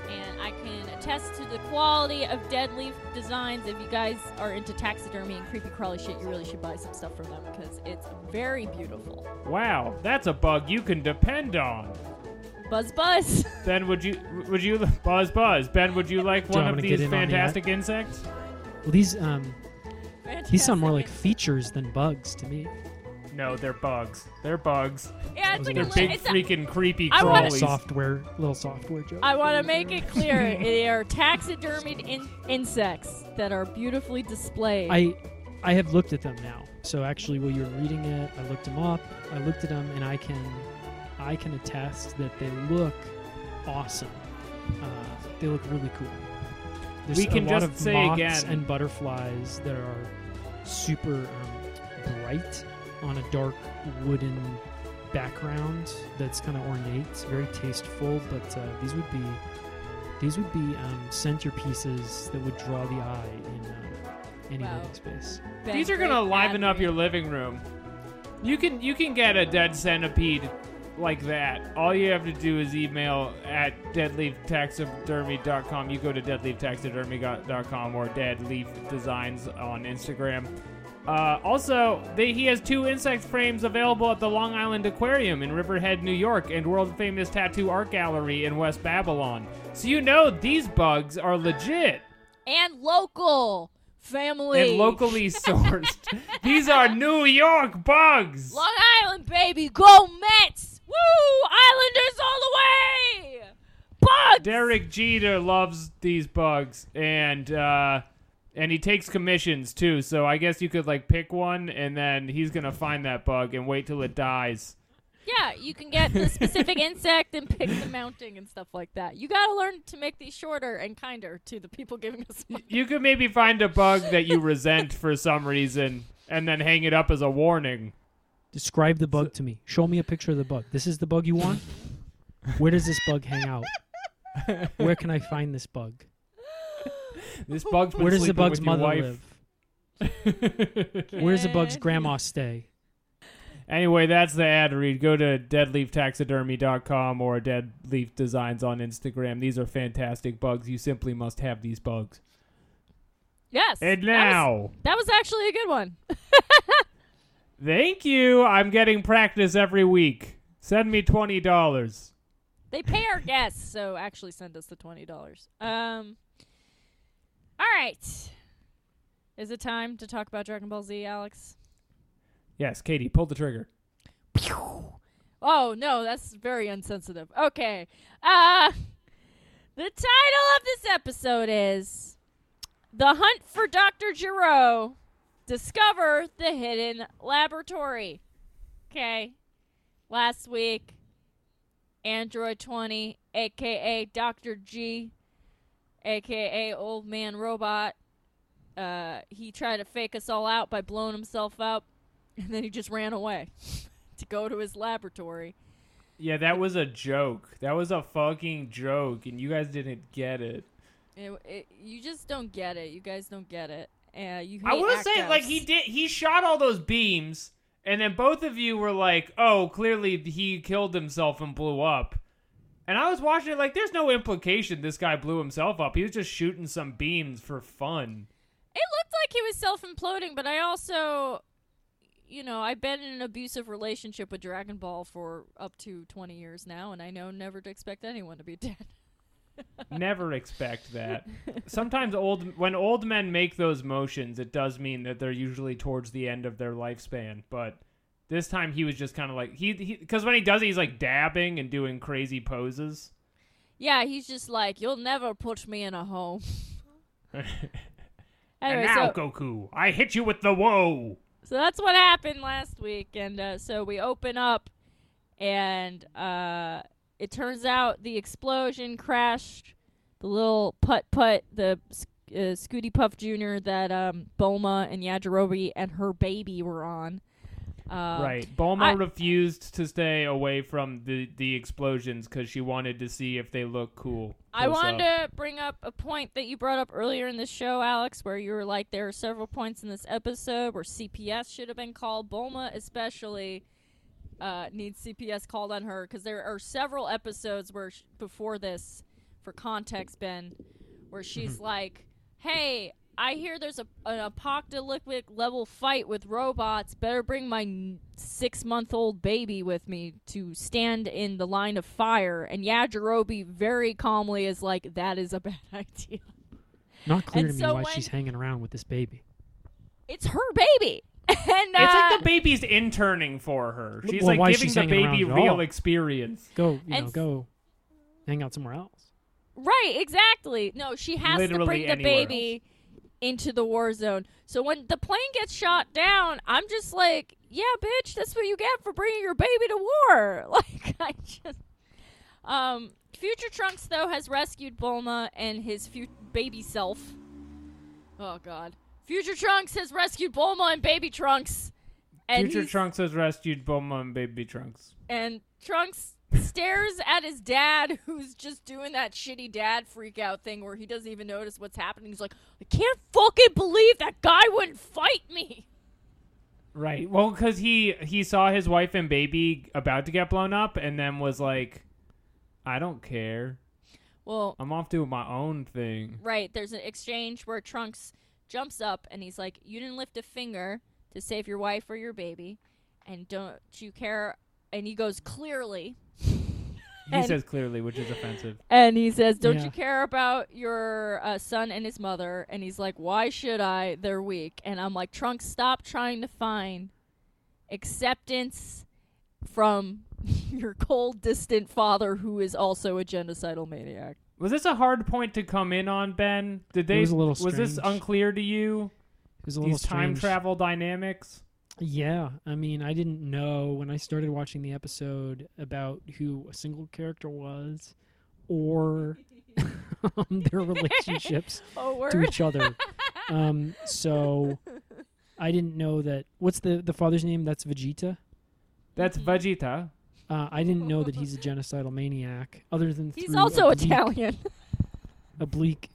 And I can attest to the quality of Deadleaf Designs. If you guys are into taxidermy and creepy crawly shit, you really should buy some stuff from them because it's very beautiful. Wow, that's a bug you can depend on. Buzz buzz. Ben, would you would you buzz buzz? Ben, would you like Do one of wanna these get in on the fantastic insects? Well, these um these sound more like Fantastic. features than bugs to me. No, they're bugs. They're bugs. Yeah, it's like They're a, big it's a, freaking creepy I wanna- crawlies. Software, little software joke. I want to make it clear they are taxidermied in- insects that are beautifully displayed. I I have looked at them now. So actually, while you're reading it, I looked them up. I looked at them, and I can I can attest that they look awesome. Uh, they look really cool. There's We can a lot just of say moths again- and butterflies that are super um, bright on a dark wooden background that's kind of ornate, It's very tasteful. But uh, these would be these would be um, centerpieces that would draw the eye in uh, any Wow. living space. Ben These are gonna liven up your living room. You can you can get a dead centipede like that. All you have to do is email at deadleaftaxidermy.com. You go to deadleaftaxidermy.com or Deadleaf Designs on Instagram. Uh, also, they, he has two insect frames available at the Long Island Aquarium in Riverhead, New York, and world famous Tattoo Art Gallery in West Babylon. So you know these bugs are legit and local family and locally sourced. these are New York bugs. Long Island, baby, go Mets! Woo! Islanders all the way! Bugs! Derek Jeter loves these bugs, and uh, and he takes commissions too. So I guess you could like pick one, and then he's gonna find that bug and wait till it dies. Yeah, you can get the specific insect and pick the mounting and stuff like that. You gotta learn to make these shorter and kinder to the people giving us money. You could maybe find a bug that you resent for some reason, and then hang it up as a warning. Describe the bug to me. Show me a picture of the bug. This is the bug you want? Where does this bug hang out? Where can I find this bug? This bug's been Where does the sleeping bug's with your mother wife. live? Where does the bug's grandma stay? Anyway, that's the ad read. Go to deadleaftaxidermy.com or Deadleaf Designs on Instagram. These are fantastic bugs. You simply must have these bugs. Yes. And that was- now, that was actually a good one. thank you. I'm getting practice every week. Send me twenty dollars. They pay our guests, so actually send us the twenty dollars. Um. All right. Is it time to talk about Dragon Ball Z, Alex? Yes, Katie, pull the trigger. Oh no, that's very insensitive. Okay. Uh the title of this episode is The Hunt for Dr. Gero. Discover the hidden laboratory. Okay. Last week Android 20, aka Dr. G, aka Old Man Robot. Uh, he tried to fake us all out by blowing himself up, and then he just ran away to go to his laboratory. Yeah, that was a joke. That was a fucking joke, and you guys didn't get it. It, it, you just don't get it. You guys don't get it. Uh, you I will say, Actos. like he did, he shot all those beams, and then both of you were like, "Oh, clearly he killed himself and blew up." And I was watching it like, there's no implication this guy blew himself up. He was just shooting some beams for fun. It looked like he was self imploding, but I also, you know, I've been in an abusive relationship with Dragon Ball for up to 20 years now, and I know never to expect anyone to be dead. Never expect that. Sometimes old when old men make those motions, it does mean that they're usually towards the end of their lifespan. But this time he was just kind of like he because when he does it, he's like dabbing and doing crazy poses. Yeah, he's just like, you'll never put me in a home. and now, so, Goku, I hit you with the whoa. So that's what happened last week, and uh, so we open up, and uh, it turns out the explosion crashed the little putt putt, the uh, Scooty Puff Jr. that um, Bulma and Yajirobe and her baby were on. Uh, right. Bulma I- refused to stay away from the the explosions because she wanted to see if they look cool. I wanted up. to bring up a point that you brought up earlier in the show, Alex, where you were like, there are several points in this episode where CPS should have been called. Bulma, especially, uh, needs CPS called on her because there are several episodes where sh- before this, for context, Ben, where she's like, "Hey, I hear there's a an apocalyptic level fight with robots. Better bring my six month old baby with me to stand in the line of fire." And Yajirobe very calmly is like, "That is a bad idea. Not clear And to me so why when- she's hanging around with this baby. It's her baby." And uh, It's like the baby's interning for her. She's Well, like why giving she's the baby real experience. Go, you know, And- go hang out somewhere else. Right, exactly. No, she has to Literally bring the anywhere baby into the war zone. So when the plane gets shot down, I'm just like, yeah, bitch, that's what you get for bringing your baby to war. Like, I just. Um, Future Trunks though has rescued Bulma and his fu- baby self. Oh God, Future Trunks has rescued Bulma and baby Trunks. And Future Trunks has rescued Bulma and Baby Trunks. and Trunks stares at his dad, who's just doing that shitty dad freak out thing where he doesn't even notice what's happening. He's like, I can't fucking believe that guy wouldn't fight me. Right. Well, because he he saw his wife and baby about to get blown up, and then was like, "I don't care. Well, I'm off doing my own thing." right, there's an exchange where Trunks jumps up and he's like, You didn't lift a finger to save your wife or your baby, and don't you care? And he goes, Clearly. He And- says clearly, which is offensive. And he says, Don't Yeah. you care about your uh, son and his mother? And he's like, Why should I? They're weak. And I'm like, Trunks, stop trying to find acceptance from your cold, distant father who is also a genocidal maniac. Was this a hard point to come in on, Ben? Did they? was a little Was this unclear to you? It was a little These time travel dynamics. Yeah, I mean, I didn't know when I started watching the episode about who a single character was, or um, their relationships Oh, to each other. Um, so I didn't know that. What's the the father's name? That's Vegeta. That's. Vegeta. Uh, I didn't know that he's a genocidal maniac. Other than He's through also oblique, Italian. Oblique.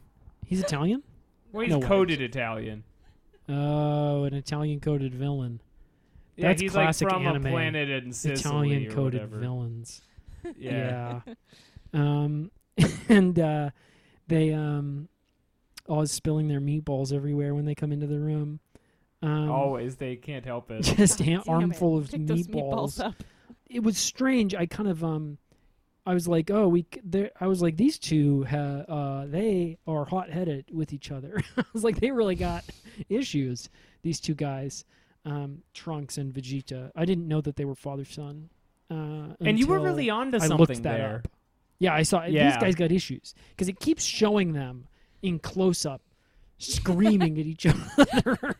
He's Italian. Well, he's No way. coded Italian. Oh, an Italian coded villain. Yeah, That's he's like classic from anime. a planet in Sicily Italian or coded whatever. villains. Yeah. Yeah. um, and uh, they um, always spilling their meatballs everywhere when they come into the room. Um, Always, they can't help it. just a Damn armful it. of Pick meatballs. meatballs. It was strange. I kind of um, I was like, oh, we. I was like, these two, ha- uh, they are hot headed with each other. I was like, they really got issues. These two guys, um, Trunks and Vegeta. I didn't know that they were father son. Uh, and you were really onto I something looked that there. up. Yeah, I saw these guys got issues because it keeps showing them in close up, screaming at each other.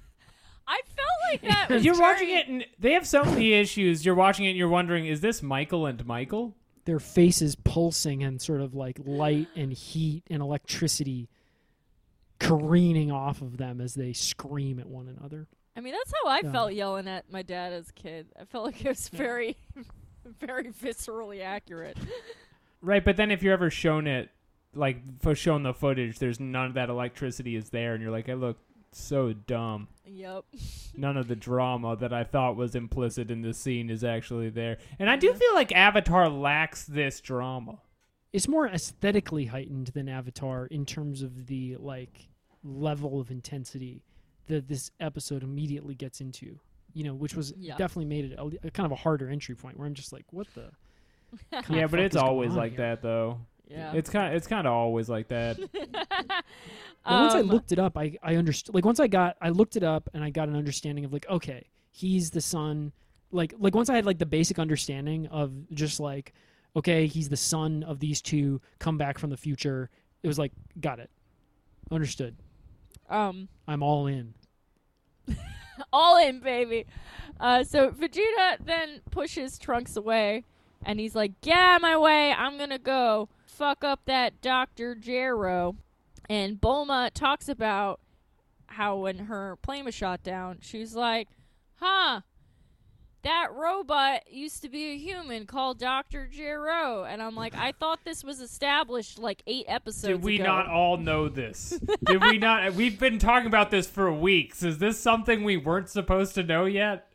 I felt like that. was You're watching it, and they have so many issues. You're watching it, and you're wondering, is this Michael and Michael? Their faces pulsing and sort of like light and heat and electricity careening off of them as they scream at one another. I mean, that's how I Yeah. felt yelling at my dad as a kid. I felt like it was very, very viscerally accurate. Right, but then if you're ever shown it, like for shown the footage, there's none of that electricity is there, and you're like, I look so dumb. Yep. None of the drama that I thought was implicit in this scene is actually there, and I do feel like Avatar lacks this drama. It's more aesthetically heightened than Avatar in terms of the like level of intensity that this episode immediately gets into. You know, which was Yeah. definitely made it a, a kind of a harder entry point where I'm just like, what the? yeah, but it's always like here? that though. Yeah. It's kind of it's kind of always like that. But once I Um, looked it up, I I understood. Like once I got, I looked it up and I got an understanding of like, okay, he's the son. Like like once I had like the basic understanding of just like, okay, he's the son of these two come back from the future. It was like, got it, understood. Um. I'm all in. All in, baby. Uh, so Vegeta then pushes Trunks away, and he's like, "Get out of my way! I'm gonna go fuck up that Doctor Gero." And Bulma talks about how when her plane was shot down, she's like, "Huh." That robot used to be a human called Dr. Gero. And I'm like, I thought this was established like eight episodes Did we ago. not all know this? Did we not? We've been talking about this for weeks. Is this something we weren't supposed to know yet?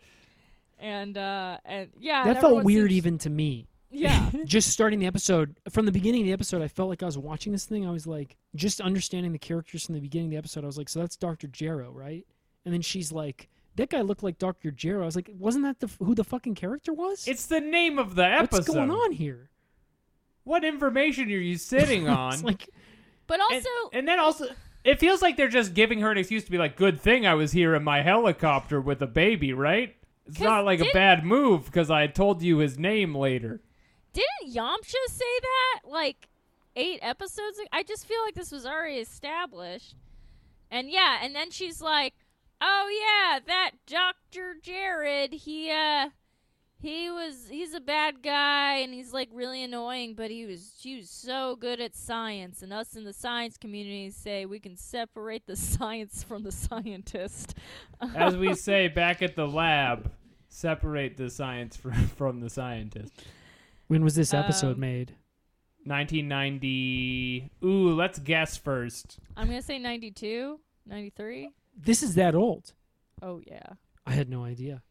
And, uh, and yeah. that and felt weird seems- even to me. Yeah. just starting the episode from the beginning of the episode i felt like i was watching this thing i was like just understanding the characters from the beginning of the episode i was like so that's dr gero right and then she's like that guy looked like dr gero i was like wasn't that the who the fucking character was It's the name of the episode. what's going on here What information are you sitting on? it's like But also, and then also, it feels like they're just giving her an excuse to be like, "Good thing I was here in my helicopter with a baby, right?" It's not like a bad move because I told you his name later. didn't Yamcha say that like eight episodes ago? I just feel like this was already established. And yeah, and then she's like, "Oh yeah, that Doctor Jared, he uh, he was he's a bad guy and he's like really annoying, but he was he was so good at science, and us in the science community say we can separate the science from the scientist." As we say back at the lab, separate the science from, from the scientist. when was this episode Um, made 1990. Ooh, let's guess first. I'm gonna say 92, 93. This is that old Oh yeah. i had no idea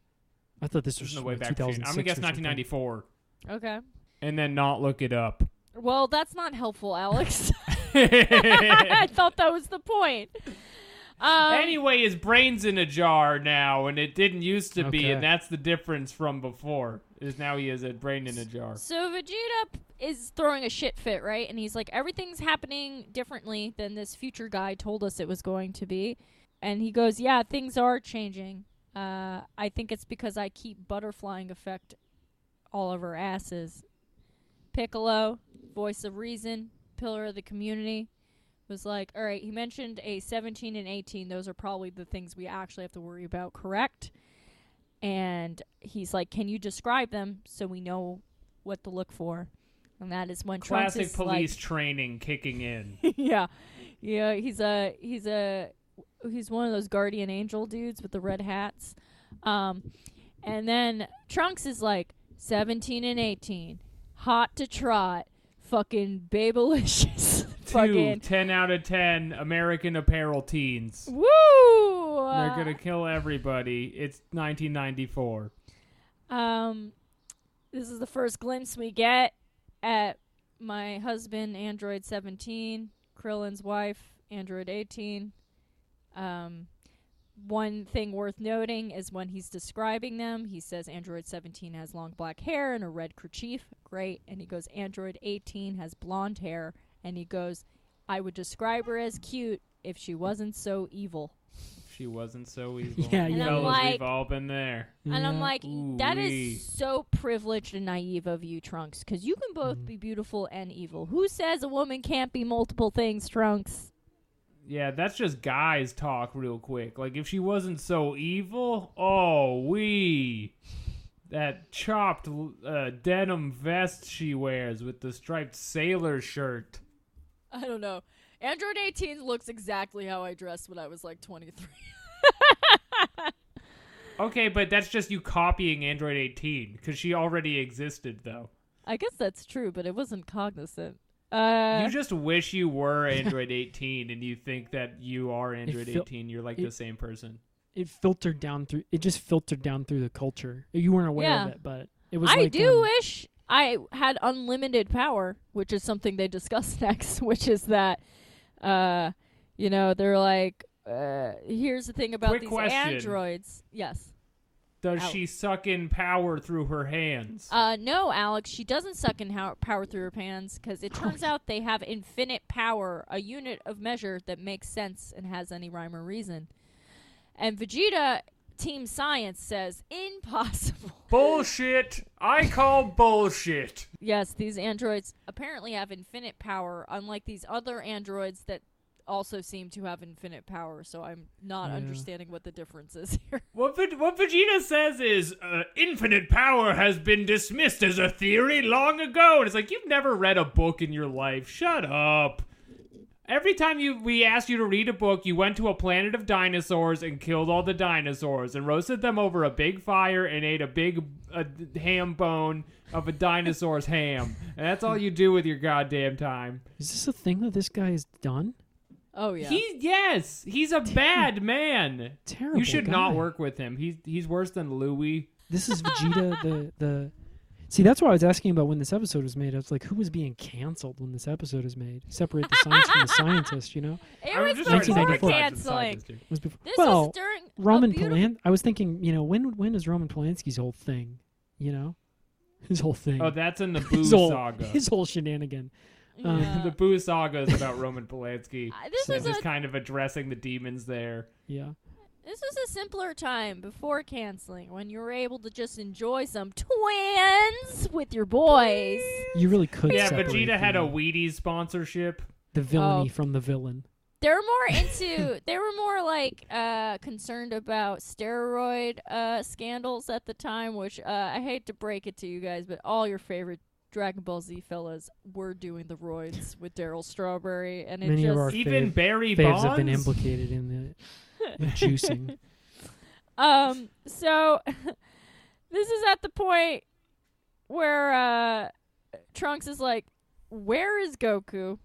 i thought this was There's no way like, back. I'm gonna guess 1994, Okay. and then not look it up. Well, that's not helpful, Alex. I thought that was the point. Um, anyway, his brain's in a jar now, and it didn't used to be, Okay. and that's the difference from before. Is now he has a brain in a jar. So Vegeta p- is throwing a shit fit, right? And he's like, everything's happening differently than this future guy told us it was going to be. And he goes, yeah, things are changing. Uh, I think it's because I keep butterflying effect all over asses. Piccolo, voice of reason, pillar of the community, was like, all right, he mentioned a 17 and 18. Those are probably the things we actually have to worry about, correct? And he's like, can you describe them so we know what to look for? And that is when Trunks Classic is police like, training kicking in. yeah, yeah. He's a he's a he's one of those guardian angel dudes with the red hats. Um, and then Trunks is like seventeen and eighteen, hot to trot, fucking babylicious, Two 10 out of 10 American Apparel teens. woo. They're gonna kill everybody. It's 1994. Um, this is the first glimpse we get at my husband, Android 17, Krillin's wife, Android 18. Um, one thing worth noting is when he's describing them, he says Android 17 has long black hair and a red kerchief. Great. And he goes, Android 18 has blonde hair. And he goes, I would describe her as cute if she wasn't so evil. She wasn't so evil. Yeah, And I'm like- we've all been there. And I'm Yeah. like, that Ooh-wee. is so privileged and naive of you, Trunks, because you can both Mm. be beautiful and evil. Who says a woman can't be multiple things, Trunks? Yeah, that's just guys talk real quick. Like if she wasn't so evil, oh we that chopped uh, denim vest she wears with the striped sailor shirt. I don't know. Android 18 looks exactly how I dressed when I was like 23. Okay, but that's just you copying Android 18 because she already existed though. I guess that's true, but it wasn't cognizant. Uh, you just wish you were Android 18 and you think that you are Android feel- 18. You're like it- the same person. it filtered down through it just filtered down through the culture you weren't aware Yeah. of it but it was I like, do um, wish I had unlimited power, which is something they discuss next, which is that, uh, you know, they're like, uh, here's the thing about Quick these question. androids. Yes. Does Ow. she suck in power through her hands? Uh, no, Alex, she doesn't suck in how- power through her pants because it turns out they have infinite power, a unit of measure that makes sense and has any rhyme or reason. And Vegeta, Team Science, says impossible. bullshit. I call bullshit. Yes, these androids apparently have infinite power, unlike these other androids that also seem to have infinite power, so I'm not Yeah. understanding what the difference is here. What, Ve- what Vegeta says is uh, infinite power has been dismissed as a theory long ago. And it's like, you've never read a book in your life. Shut up. Every time you we asked you to read a book, you went to a planet of dinosaurs and killed all the dinosaurs and roasted them over a big fire and ate a big uh, ham bone of a dinosaur's ham. And that's all you do with your goddamn time. Is this a thing that this guy has done? Oh yeah. He yes, he's a bad man. Terrible. You should not work with him. He's he's worse than Louis. This is Vegeta. the the. See, that's why I was asking about when this episode was made. I was like, who was being canceled when this episode is made? Separate the science from the scientist, you know? it I was just trying to before take the sides of the canceling. It was before. This well, was during Roman beautiful- Polan. I was thinking, you know, when when is Roman Polanski's whole thing? You know, his whole thing. Oh, that's in the Boo his whole saga. his whole shenanigan. um, Yeah. the Boo saga is about Roman Polanski. Uh, this and was just a kind of addressing the demons there. Yeah. this was a simpler time before canceling when you were able to just enjoy some twins with your boys. You really could. Yeah, separate Vegeta had a Wheaties sponsorship. the villainy Oh. from the villain. They were more into they were more like uh concerned about steroid uh scandals at the time, which uh I hate to break it to you guys, but all your favorite Dragon Ball Z fellas were doing the roids with Darryl Strawberry and it Many just of our Even fav- Barry faves Bonds. have been implicated in the in juicing. Um, so this is at the point where uh Trunks is like, "Where is Goku?"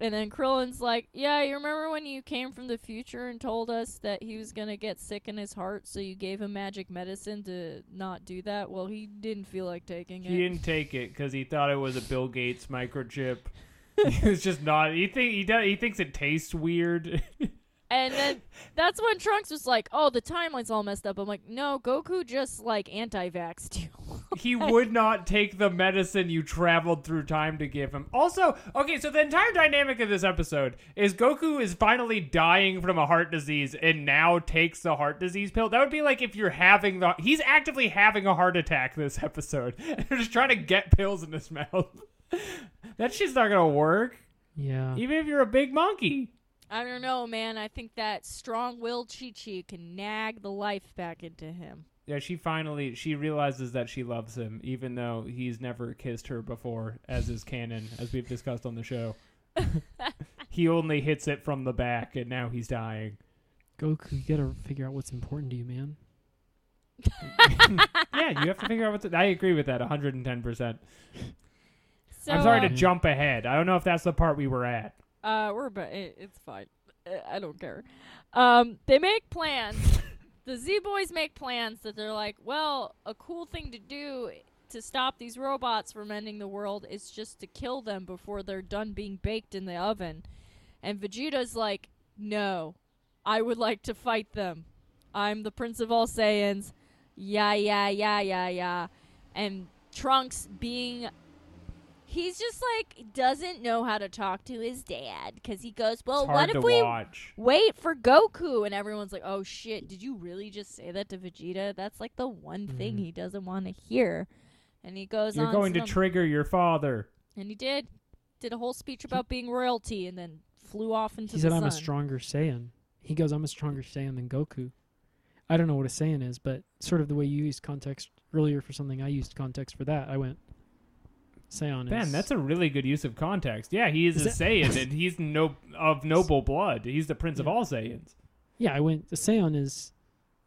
And then Krillin's like, "Yeah, you remember when you came from the future and told us that he was gonna get sick in his heart, so you gave him magic medicine to not do that? Well, he didn't feel like taking it. He didn't take it because he thought it was a Bill Gates microchip. he was just not. He think he does. He thinks it tastes weird. And then that's when Trunks was like, "Oh, the timeline's all messed up." I'm like, "No, Goku just like anti-vaxxed you." He would not take the medicine you traveled through time to give him. Also, okay, so the entire dynamic of this episode is Goku is finally dying from a heart disease and now takes the heart disease pill. That would be like if you're having the he's actively having a heart attack this episode. They're just trying to get pills in his mouth. that shit's not gonna work. Yeah. Even if you're a big monkey. I don't know, man. I think that strong-willed Chi-Chi can nag the life back into him. Yeah, she finally she realizes that she loves him, even though he's never kissed her before, as is canon, as we've discussed on the show. he only hits it from the back, and now he's dying. Goku, you gotta figure out what's important to you, man. yeah, you have to figure out what's. I agree with that, 110. percent I'm sorry uh, to jump ahead. I don't know if that's the part we were at. Uh, we're but it, it's fine. Uh, I don't care. Um, they make plans. The Z boys make plans that they're like, well, a cool thing to do to stop these robots from ending the world is just to kill them before they're done being baked in the oven. And Vegeta's like, no, I would like to fight them. I'm the Prince of all Saiyans. Yeah, yeah, yeah, yeah, yeah. And Trunks being he's just like doesn't know how to talk to his dad because he goes, "Well, what if we watch. wait for Goku?" And everyone's like, "Oh shit, did you really just say that to Vegeta? That's like the one thing Mhm. he doesn't want to hear." And he goes You're going to some- trigger your father. and he did did a whole speech about being royalty, and then flew off into. He said, "I'm a stronger Saiyan." He goes, "I'm a stronger Saiyan than Goku." I don't know what a Saiyan is, but sort of the way you used context earlier for something, I used context for that. I went, Saiyan Ben, is. that's a really good use of context. Yeah, he is, Is a that- Saiyan, and he's no of noble blood. He's the prince of all Saiyans. yeah. I went. Saiyan is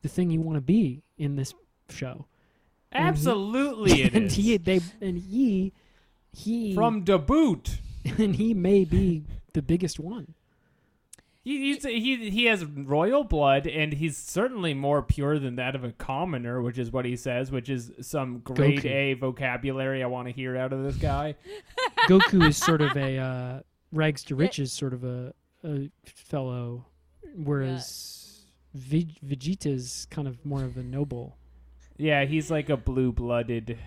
the thing you want to be in this show. And he- Absolutely, it and he, they, and he, he, From the boot. and he may be the biggest one. He, he's, he he has royal blood, and he's certainly more pure than that of a commoner, which is what he says, which is some grade Goku. A vocabulary I want to hear out of this guy. Goku is sort of a uh, rags to riches sort of a, a fellow, whereas Ve- Vegeta's kind of more of a noble. Yeah, he's like a blue-blooded.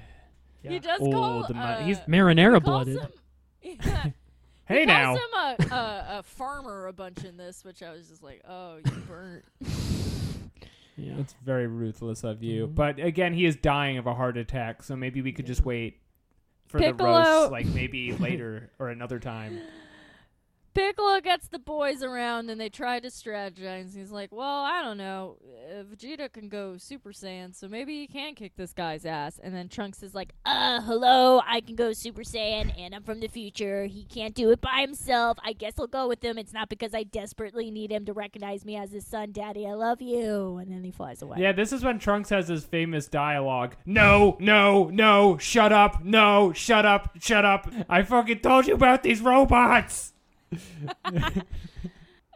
Yeah. He does Old call. ma- Uh, he's Marinara he blooded. him- yeah. Hey he now, calls him a, a, a farmer a bunch in this, which I was just like, oh, you burnt. Yeah. it's very ruthless of you. Mhm. But again, he is dying of a heart attack, so maybe we could just wait for the Piccolo- roast, like maybe later or another time. Piccolo gets the boys around and they try to strategize. He's like, "Well, I don't know. Uh, Vegeta can go Super Saiyan, so maybe he can kick this guy's ass." And then Trunks is like, Uh, hello, I can go Super Saiyan, and I'm from the future. He can't do it by himself. I guess I'll go with him. It's not because I desperately need him to recognize me as his son, Daddy. I love you. And then he flies away. Yeah, this is when Trunks has his famous dialogue. No, no, no, shut up, no, shut up, shut up. I fucking told you about these robots. uh,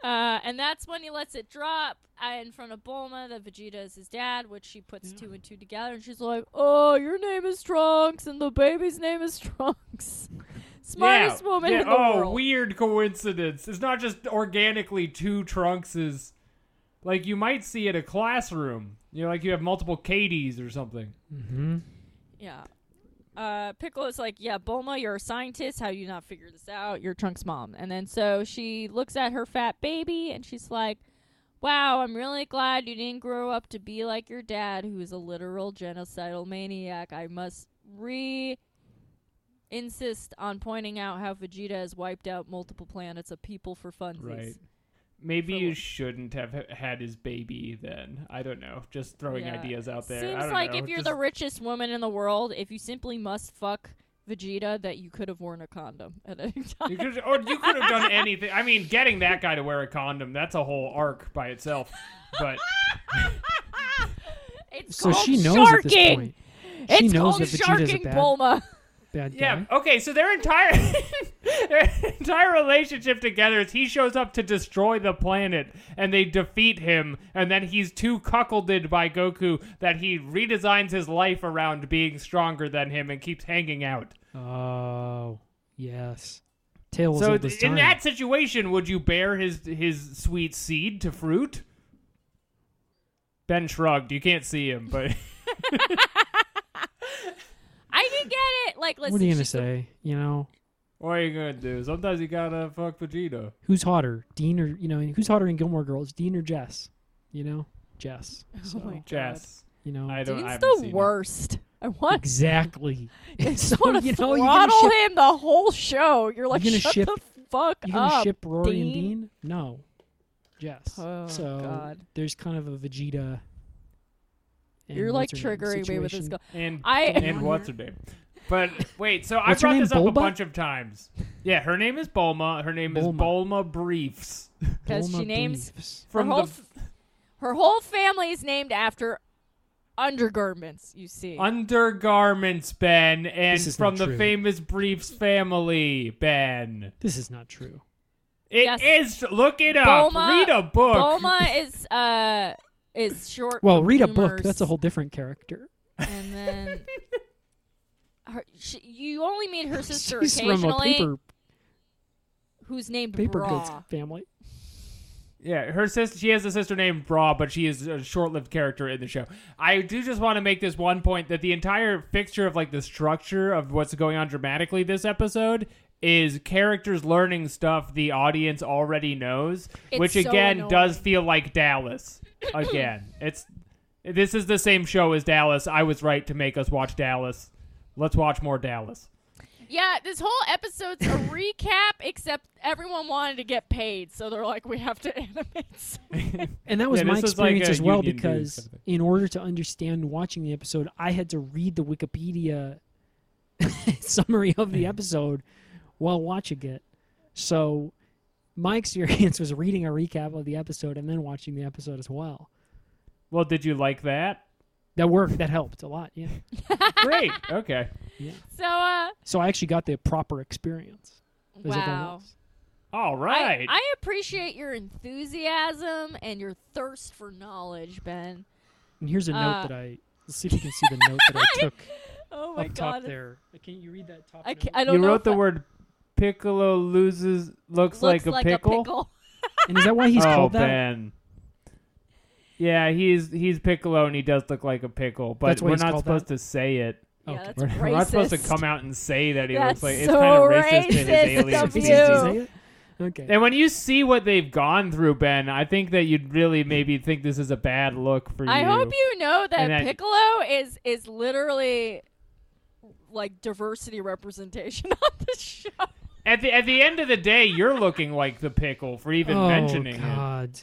and that's when he lets it drop uh, in front of Bulma that Vegeta is his dad, which she puts two and two together, and she's like, "Oh, your name is Trunks, and the baby's name is Trunks." Smartest yeah, woman yeah, in the oh, world. weird coincidence. It's not just organically two Trunkses. Like you might see at a classroom. You know, like you have multiple Katies or something. Mm-hmm. Yeah. Uh, Piccolo's like, yeah, Bulma, you're a scientist. How you not figure this out? You're Trunks' mom. And then so she looks at her fat baby and she's like, wow, I'm really glad you didn't grow up to be like your dad, who is a literal genocidal maniac. I must re insist on pointing out how Vegeta has wiped out multiple planets of people for funsies. Right. Maybe For you what? shouldn't have had his baby then. I don't know. Just throwing Yeah. ideas out there. I Seems don't like know. if you're Just- the richest woman in the world, if you simply must fuck Vegeta, that you could have worn a condom at any time. You could, or you could have done anything. I mean, getting that guy to wear a condom, that's a whole arc by itself. But It's So called she knows sharking. at this point. It's knows called that Vegeta's a sharking bad- Bulma. Bad guy. yeah, okay, so their entire their entire relationship together is he shows up to destroy the planet and they defeat him and then he's too cuckolded by Goku that he redesigns his life around being stronger than him and keeps hanging out. Oh, yes. Tale as So in that situation, would you bear his his sweet seed to fruit? Ben shrugged. You can't see him, but I can get it. Like, listen. what are you gonna she's a- say? You know, what are you gonna do? Sometimes you gotta fuck Vegeta. who's hotter, Dean or you know, who's hotter in Gilmore Girls, Dean or Jess? You know, Jess. Oh so, Oh my god. Jess, you know, I don't. I Dean's haven't seen the it. worst. I want. exactly. I so just want to you know, you're gonna throttle ship, him the whole show. You're like, You're gonna shut ship- the fuck you're gonna up. ship Rory and Dean. Dean? No, Jess. Oh, so God. there's kind of a Vegeta. And You're like what's her name triggering me with this. situation. Go- And I- and what's her name? But wait, so I What's her brought name, this up a Bulma? bunch of times. Yeah, her name is Bulma. Her name is Bulma. Bulma Briefs. Because she Bulma names Briefs. From her whole, the f- her whole family is named after undergarments. You see, undergarments, Ben, and This is from not the true. famous Briefs family, Ben. This is not true. It is. Yes. Look it up. Bulma- Read a book. Bulma is uh is short. Well, read a book. That's a whole different character. And then her, she, you only meet her sister She's from a occasionally, paper who's named paper Bra. goods family. Yeah, her sister. She has a sister named Bra, but she is a short-lived character in the show. I do just want to make this one point that the entire fixture of like the structure of what's going on dramatically this episode is characters learning stuff the audience already knows, It's which so again annoying. does feel like Dallas. Again, it's this is the same show as Dallas. I was right to make us watch Dallas. Let's watch more Dallas. Yeah, this whole episode's a recap, except everyone wanted to get paid, so they're like, we have to animate. something." And that was Yeah, my this is like experience a as well union dues because of thing. in order to understand watching the episode, I had to read the Wikipedia summary of the hmm. episode while watching it. So my experience was reading a recap of the episode and then watching the episode as well. Well, did you like that? That worked. That helped a lot. Yeah. Great. Okay. Yeah. so, uh, So I actually got the proper experience. as wow. else. All I. I appreciate your enthusiasm and your thirst for knowledge, Ben. And here's a note Uh, that I. Let's see if you can see the note that I took Oh my up god. top there. Can you read that top? I, note? can't, I don't know. you know. wrote the I- word Piccolo loses looks, looks like, a, pickle? pickle. And is that why he's oh, called that? Ben. Yeah, he's he's Piccolo and he does look like a pickle, but That's why we're he's not called supposed that? to say it. Yeah, Okay. that's We're, we're not supposed to come out and say that he That's looks like it's so kind of racist in his racist alien of Is he- species. does say it? Okay. And when you see what they've gone through, Ben, I think that you'd really maybe think this is a bad look for you. I hope you know that And that- Piccolo is is literally like diversity representation on the show. At the at the end of the day, you're looking like the pickle for even oh mentioning it. God.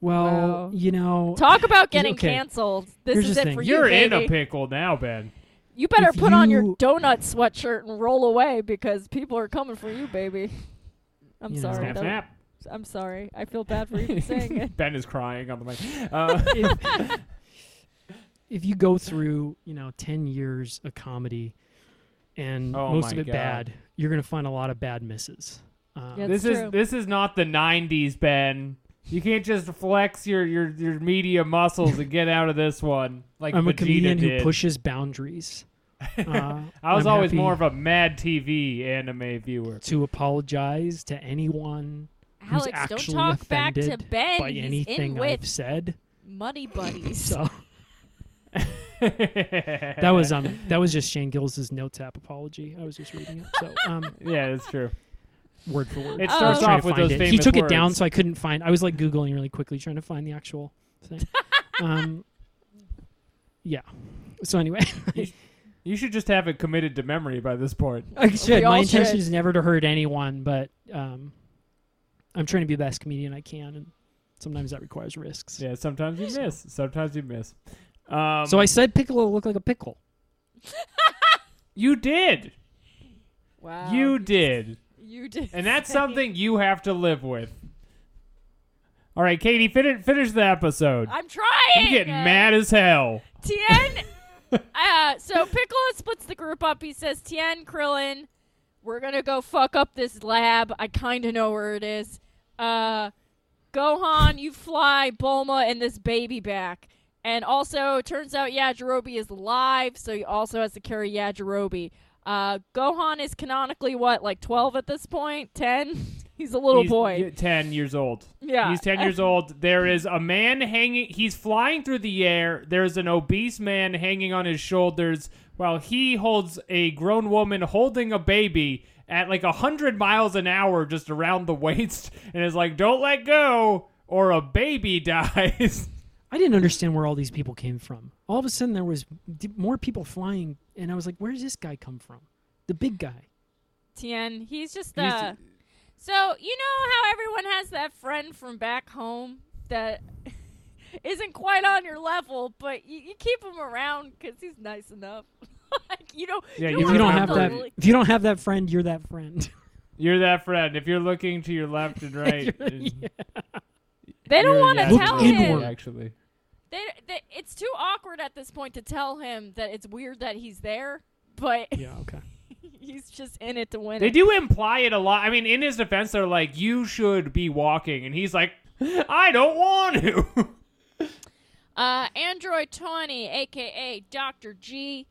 Well, Wow. you know, Talk about getting Okay. canceled. This Here's is it thing. for you, You're in a pickle now, Ben. You better If put on your donut sweatshirt and roll away because people are coming for you, baby. I'm You know. sorry. Snap, that- snap. I'm sorry. I feel bad for even saying it. ben is crying on the mic. Uh, if, if you go through, you know, 10 years of comedy and Oh most of it God. bad, you're going to find a lot of bad misses. Uh, Yeah. this That's is this is not the '90s, Ben. You can't just flex your your, your media muscles and get out of this one like I'm a comedian did. who pushes boundaries. Uh, I was I'm always more of a Mad TV anime viewer. to apologize to anyone who's Alex, don't actually talk back to offended Ben. by He's anything in with I've said. Money Buddies. So that was um that was just Shane Gillis' notes app apology. I was just reading it. So um yeah, it's true. word for word. It starts off with those it. famous He took words. it down, so I couldn't find. I was like googling really quickly trying to find the actual thing. um, yeah. So anyway, You should just have it committed to memory by this point. I should. all My intention should. is never to hurt anyone, but um, I'm trying to be the best comedian I can, and sometimes that requires risks. Yeah, sometimes you miss. Sometimes you miss. Um, So I said Piccolo looked like a pickle. you did. wow. You did. You did. And that's say- something you have to live with. All right, Katie, finish finish the episode. I'm trying. I'm getting mad as hell. Tien. uh, so Piccolo splits the group up. He says, Tien, Krillin, we're gonna go fuck up this lab. I kind of know where it is. Uh, Gohan, you fly Bulma and this baby back. And also, it turns out Yajirobe is alive, so he also has to carry Yajirobe. Uh, Gohan is canonically what, like 12 at this point? 10? He's a little He's boy. 10 years old. Yeah. He's 10 years old. There is a man hanging. He's flying through the air. There's an obese man hanging on his shoulders while he holds a grown woman holding a baby at like 100 miles an hour just around the waist and is like, don't let go or a baby dies. I didn't understand where all these people came from. All of a sudden, there was more people flying, and I was like, "Where does this guy come from? The big guy." Tien, he's just He's- uh So, you know how everyone has that friend from back home that isn't quite on your level, but you, you keep him around cuz he's nice enough. like, you know, Yeah, you you If you don't have that, really- if you don't have that friend, you're that friend. You're that friend. If you're looking to your left and right, Yeah. They don't want to Yajirobe, tell inward. him. Actually, They, they, it's too awkward at this point to tell him that it's weird that he's there, but yeah. Okay. he's just in it to win They it. do imply it a lot. I mean, in his defense, they're like, "You should be walking," and he's like, "I don't want to." Uh, Android 20, aka Dr. G,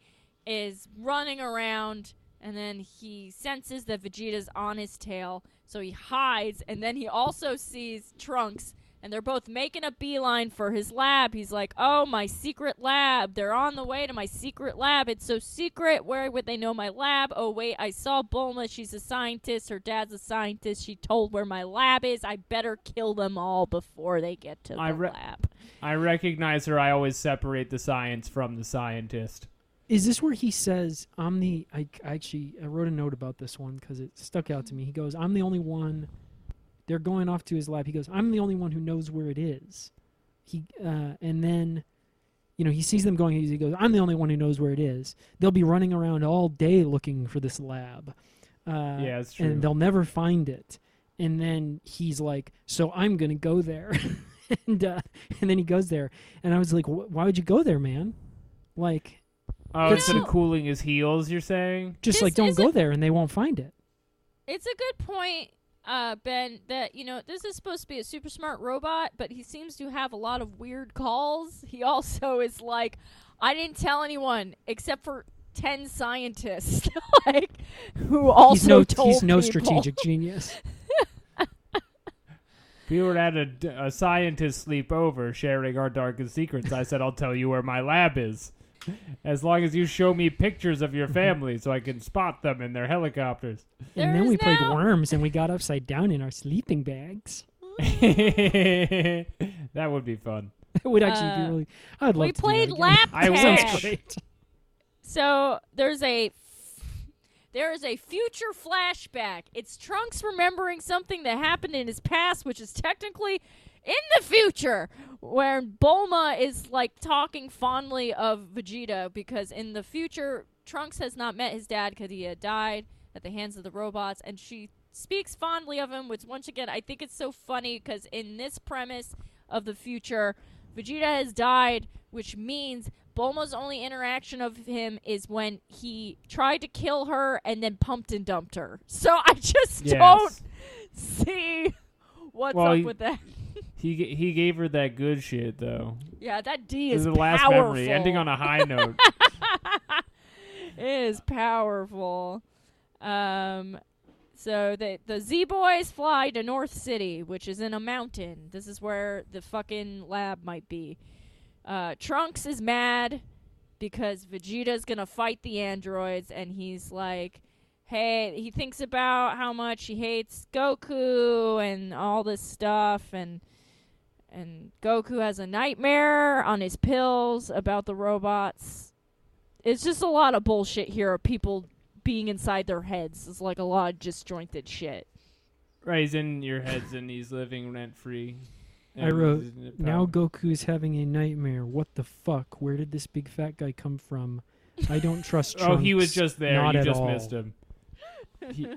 is running around and then he senses that Vegeta's on his tail, so he hides, and then he also sees Trunks, and they're both making a beeline for his lab. He's like, Oh, my secret lab. They're on the way to my secret lab. It's so secret. Where would they know my lab? Oh, wait, I saw Bulma. She's a scientist. Her dad's a scientist. She told where my lab is. I better kill them all before they get to the I re- lab. I recognize her. I always separate the science from the scientist. Is this where he says, "I'm the"? I, I actually I wrote a note about this one because it stuck out to me. He goes, "I'm the only one." They're going off to his lab. He goes, "I'm the only one who knows where it is." He uh, and then, you know, he sees them going. He goes, "I'm the only one who knows where it is." They'll be running around all day looking for this lab. Uh, Yeah, it's true. And they'll never find it. And then he's like, "So I'm gonna go there," and uh, and then he goes there. And I was like, "Why would you go there, man?" Like, Oh, You instead of know- cooling his heels, you're saying? just This like don't isn't- go there and they won't find it It's a good point, uh, Ben, that, you know, this is supposed to be a super smart robot, but he seems to have a lot of weird calls. He also is like, I didn't tell anyone except for 10 scientists, like, who also he's no told he's no people. strategic genius If we were at a, a scientist sleepover sharing our darkest secrets, I said, I'll tell you where my lab is. As long as you show me pictures of your family so I can spot them in their helicopters. and then There's we played now- worms and we got upside down in our sleeping bags that would be fun. that would actually Uh, be really i'd love we to played do that lap. I tag. wish. great So there's a there is a future flashback. It's Trunks remembering something that happened in his past, which is technically in the future, where Bulma is like talking fondly of Vegeta because in the future, Trunks has not met his dad because he had died at the hands of the robots, and she speaks fondly of him, which once again, I think it's so funny because in this premise of the future, Vegeta has died, which means Bulma's only interaction of him is when he tried to kill her and then pumped and dumped her. So I just Yes. don't see what's Well, up with that. He he gave her that good shit though. Yeah, that D This is is the last powerful. memory, ending on a high note. it is powerful. Um, so the the Z boys fly to North City, which is in a mountain. This is where the fucking lab might be. Uh, Trunks is mad because Vegeta's gonna fight the androids, and he's like, "Hey," he thinks about how much he hates Goku and all this stuff, and and Goku has a nightmare on his pills about the robots. It's just a lot of bullshit here of people being inside their heads. It's like a lot of disjointed shit. right, he's in your heads and he's living rent free. I wrote, Now Goku's having a nightmare. What the fuck? Where did this big fat guy come from? I don't trust Trunks. Oh, he was just there. Not you at just all. missed him. He,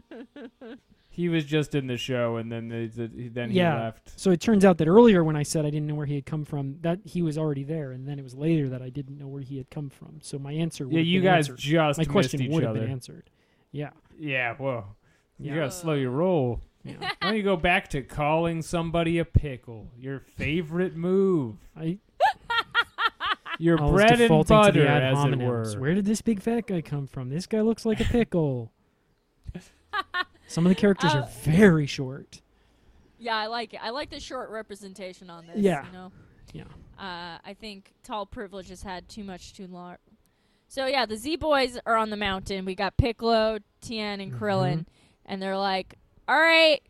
he was just in the show, and then they, the, then Yeah. he left. So it turns out that earlier when I said I didn't know where he had come from, that he was already there, and then it was later that I didn't know where he had come from. So my answer Yeah, you guys answered. just my question each would have been answered. Yeah. Yeah, whoa. You Yeah. gotta slow your roll. Yeah. Why don't you go back to calling somebody a pickle? Your favorite move. I, Your bread and butter, as it were. Where did this big fat guy come from? This guy looks like a pickle. Some of the characters Uh, are very short. Yeah, I like it. I like the short representation on this. Yeah. You know? Yeah. Uh, I think tall privilege has had too much too long. So yeah, the Z boys are on the mountain. We got Piccolo, Tien, and Krillin, Mhm. and they're like, "All right,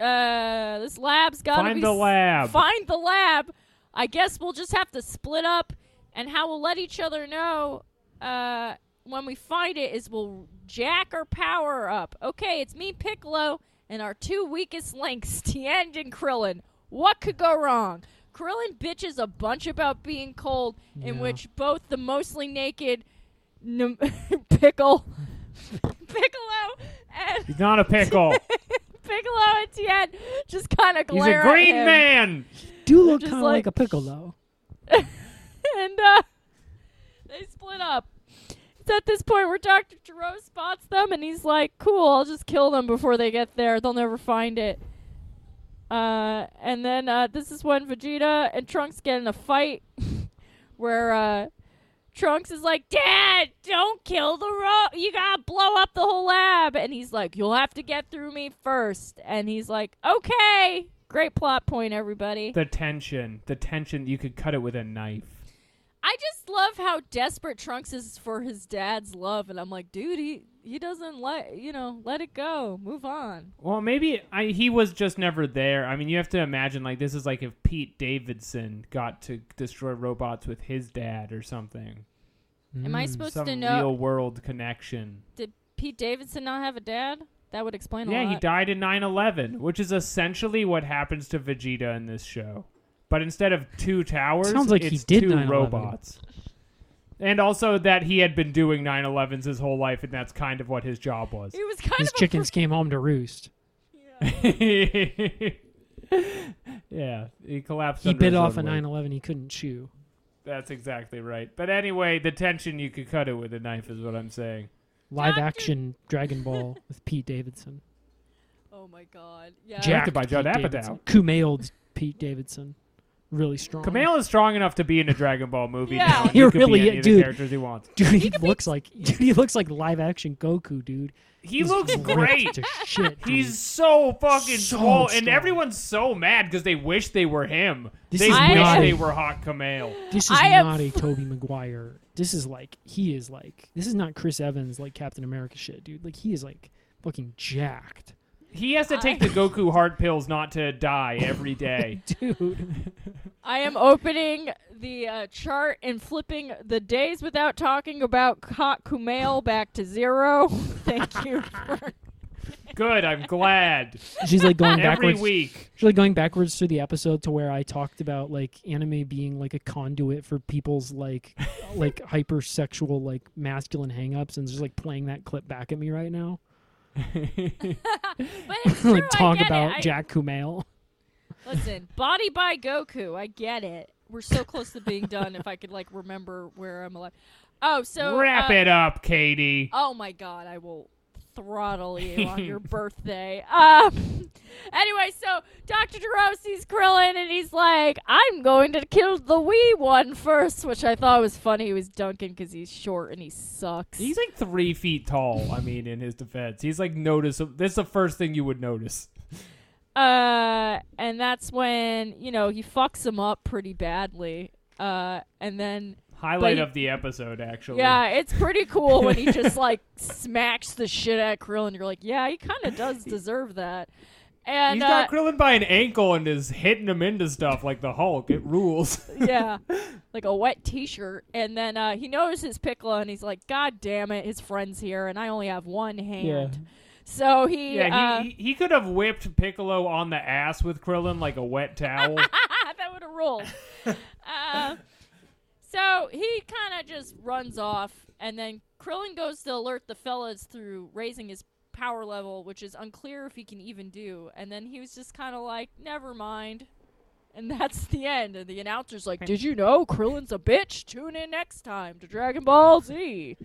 uh, this lab's got to Find be the s- lab. Find the lab. I guess we'll just have to split up, and how we'll let each other know uh, when we find it is we'll jack our power up. Okay, it's me, Piccolo, and our two weakest links, Tien and Krillin. What could go wrong? Krillin bitches a bunch about being cold, in which both the mostly naked n- Pickle, Piccolo, and He's not a pickle. Piccolo and Tien just kind of glare. He's glare a green at him. man. Do look kind of like, like- a pickle though. and uh, they split up. It's at this point where Dr. Gero spots them and he's like, cool, I'll just kill them before they get there. They'll never find it. Uh, and then uh, this is when Vegeta and Trunks get in a fight where uh, Trunks is like, Dad, don't kill the ro- You gotta blow up the whole lab. And he's like, You'll have to get through me first. And he's like, Okay. Great plot point, everybody. The tension. The tension. You could cut it with a knife. I just love how desperate Trunks is for his dad's love, and I'm like, dude, he he doesn't let you know, let it go, move on. Well, maybe I, he was just never there. I mean, you have to imagine like this is like if Pete Davidson got to destroy robots with his dad or something. Am I Mm. supposed Some to know? real world connection. Did Pete Davidson not have a dad? That would explain a Yeah, lot. he died in 9/11, which is essentially what happens to Vegeta in this show. But instead of two towers, Sounds like he it's did two 9/11. robots. And also that he had been doing 9/11s his whole life, and that's kind of what his job was. He was kind His of a chickens came home to roost. yeah, he collapsed. He under bit his off a own weight. 911 he couldn't chew. That's exactly right. But anyway, the tension you could cut it with a knife is what I'm saying. Live Doctor- action Dragon Ball with Pete Davidson. Oh my god. Yeah. Directed by Judd Pete Apatow. Davidson. Kumailed Pete Davidson. Really strong. Kumail is strong enough to be in a Dragon Ball movie. Yeah. now. He He could really be any is, of the dude. characters he wants. Dude, he, could be- looks like dude, he looks like live action Goku, dude. He He's looks great. Shit. He's so fucking So swole, and everyone's so mad because they wish they were him. This they is wish not they were Hot Kumail. This is I am not a Tobey Maguire. This is like he is like this is not Chris Evans like Captain America shit, dude. Like he is like fucking jacked. He has to take the Goku heart pills not to die every day. Dude, I am opening the uh, chart and flipping the days without talking about Hot Kumail back to zero. Thank you. For, Good, I'm glad. she's like going Every backwards. week. She's like going backwards through the episode to where I talked about like anime being like a conduit for people's like like hypersexual like masculine hangups, and just like playing that clip back at me right now. but it's true. like talk about. I- Jack Kumail. Listen, Body by Goku. I get it. We're so close to being done. If I could like remember where I'm alive. Oh, so Wrap uh, it up, Katie. Oh my god, I will throttle you on your birthday. Um anyway, so Dr. Gero sees Krillin and he's like, I'm going to kill the wee one first, which I thought was funny. He was dunking because he's short and he sucks. He's like three feet tall. I mean, in his defense, he's like noticeable. This is the first thing you would notice. Uh, and that's when you know he fucks him up pretty badly. Uh, and then Highlight he- of the episode, actually. yeah, it's pretty cool when he just like smacks the shit at Krillin. You're like, yeah, he kind of does deserve that. And He's uh, got Krillin by an ankle and is hitting him into stuff like the Hulk. It rules. yeah, like a wet T-shirt. And then uh, he notices Piccolo, and he's like, God damn it, his friend's here, and I only have one hand. So he, yeah, uh, he, he he could have whipped Piccolo on the ass with Krillin like a wet towel. that would have rolled. So he kind of just runs off, and then Krillin goes to alert the fellas through raising his power level, which is unclear if he can even do. And then he was just kind of like, "Never mind." And that's the end. And the announcer's like, "Did you know Krillin's a bitch? Tune in next time to Dragon Ball Z."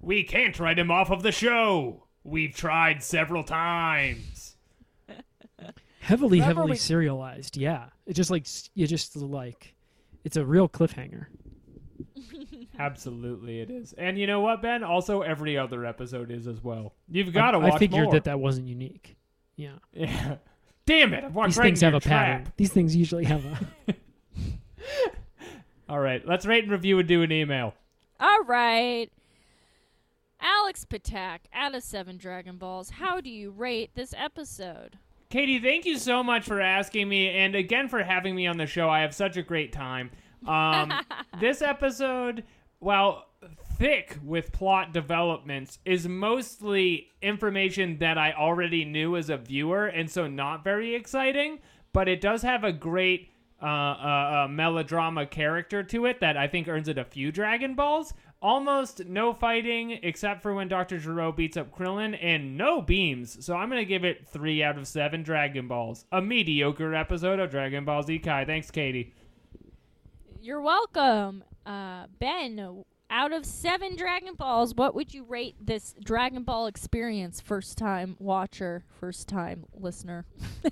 we can't write him off of the show. We've tried several times. Heavily, Remember heavily we- serialized. Yeah, it just like s- you just like it's a real cliffhanger. Absolutely, it is. And you know what, Ben? Also, every other episode is as well. You've got to I, watch I figured more. that that wasn't unique. Yeah, Yeah. Damn it! I've walked these right things into have your a pattern. These things usually have a. All right, let's rate and review and do an email. All right. Alex Patak, out of seven Dragon Balls, how do you rate this episode? Katie, thank you so much for asking me, and again for having me on the show. I have such a great time. Um, this episode, while thick with plot developments, is mostly information that I already knew as a viewer, and so not very exciting. But it does have a great uh, uh, uh, melodrama character to it that I think earns it a few Dragon Balls. Almost no fighting except for when Dr. Gero beats up Krillin, and no beams. So I'm going to give it 3 out of 7 Dragon Balls. A mediocre episode of Dragon Ball Z Kai. Thanks, Katie. You're welcome. Uh, ben, out of seven Dragon Balls, what would you rate this Dragon Ball experience? First time watcher, first time listener.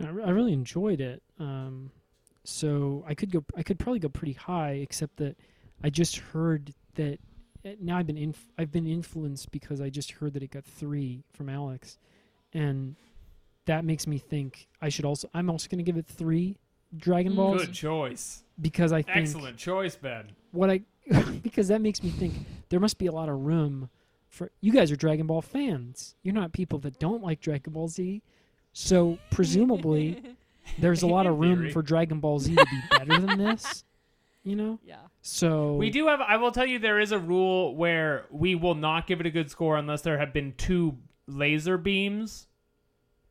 I, re- I really enjoyed it. Um, so I could go. I could probably go pretty high, except that I just heard that uh, now I've been inf- I've been influenced because I just heard that it got three from Alex, and that makes me think I should also. I'm also going to give it three Dragon Mm. Balls Good choice. because I think Excellent choice, Ben. what I because that makes me think there must be a lot of room for you guys are Dragon Ball fans. You're not people that don't like Dragon Ball Z. So presumably there's a lot of room theory. for Dragon Ball Z to be better than this. You know? Yeah. So We do have. I will tell you, there is a rule where we will not give it a good score unless there have been two laser beams,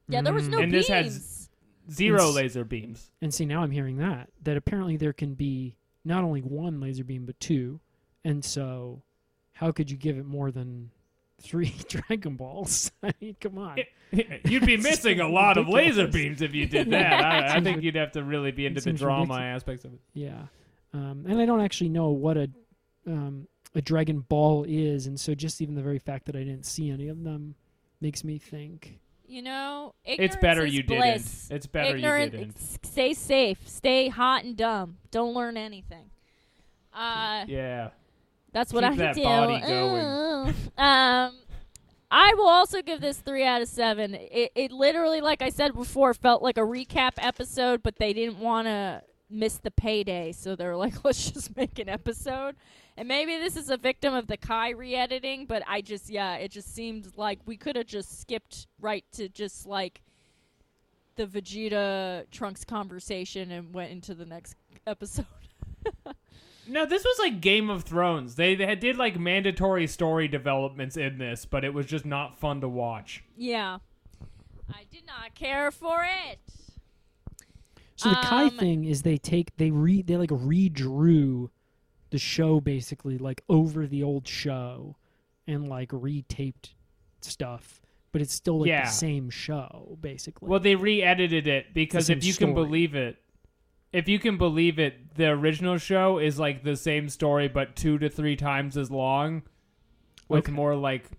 Yeah, there was no mm. And beams. this has- zero It's- laser beams. and see now I'm hearing that that apparently there can be not only one laser beam but two. And so how could you give it more than three Dragon Balls? I mean, come on. You'd be missing a lot of laser beams if you did that. I, I think you'd have to really be into the seems drama ridiculous. aspects of it. Yeah, um, and I don't actually know what a um, a Dragon Ball is, and so just even the very fact that I didn't see any of them makes me think. You know, It's better is you bliss. didn't. It's better Ignorant, you didn't. s- Stay safe. Stay hot and dumb. Don't learn anything. Uh, Yeah. That's what Keep I that do. body going. Um, I will also give this three out of seven. It, it literally, like I said before, felt like a recap episode, but they didn't want to missed the payday, so they're like, let's just make an episode. And maybe this is a victim of the Kai re-editing, but I just yeah, it just seemed like we could have just skipped right to just like the Vegeta Trunks conversation and went into the next episode. No, this was like Game of Thrones. They they did like mandatory story developments in this, but it was just not fun to watch. yeah. I did not care for it. So the Kai Um, thing is they take they re they like redrew the show basically like over the old show and like retaped stuff, but it's still like Yeah. the same show basically. Well, they re-edited it because if you can believe it, if you can believe it, the original show is like the same story but two to three times as long, with Okay. more like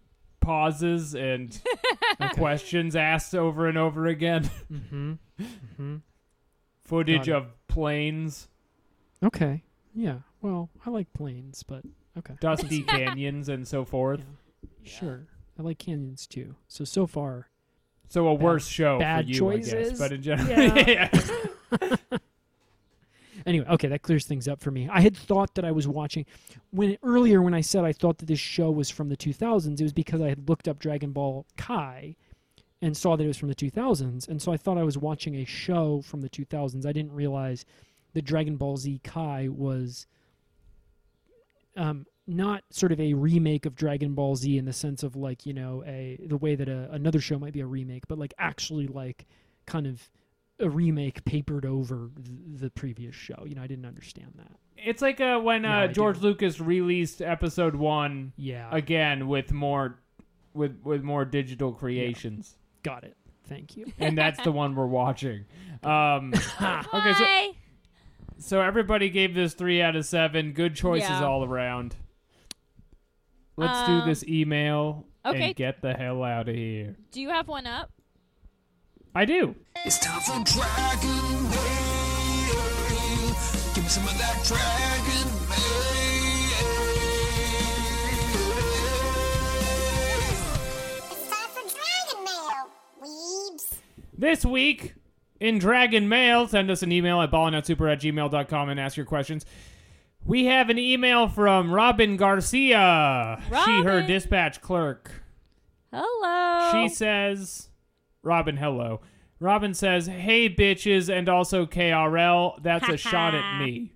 pauses and questions asked over and over again. mm-hmm. Mm-hmm. Footage of planes, Okay. Yeah. Well, I like planes, but okay. dusty canyons, and so forth. Sure. I like canyons too. So so far, So a worse show bad for you, I guess. choices. But in general, Yeah. anyway, okay, that clears things up for me. I had thought that I was watching when earlier when I said I thought that this show was from the 2000s, it was because I had looked up Dragon Ball Kai and saw that it was from the 2000s, and so I thought I was watching a show from the 2000s. I didn't realize that Dragon Ball Z Kai was um, not sort of a remake of Dragon Ball Z in the sense of like you know a the way that a, another show might be a remake, but like actually like kind of a remake papered over th- the previous show. You know, I didn't understand that. it's like uh, when uh, I George. Lucas released Episode One Yeah, again with more with with more digital creations. Got it. Thank you. and that's the one we're watching. Um, okay, so Why? so everybody gave this three out of seven. Good choices Yeah. all around. Let's Um, do this email okay. and get the hell out of here. Do you have one up? I do. It's time for Dragon Mail. Give me some of that Dragon This week in Dragon Mail, send us an email at ballingoutsuper at gmail.com and ask your questions. We have an email from Robin Garcia. She, her Robin. dispatch clerk. Hello. She says, Robin, hello. Robin says, hey, bitches, and also KRL. That's a shot at me.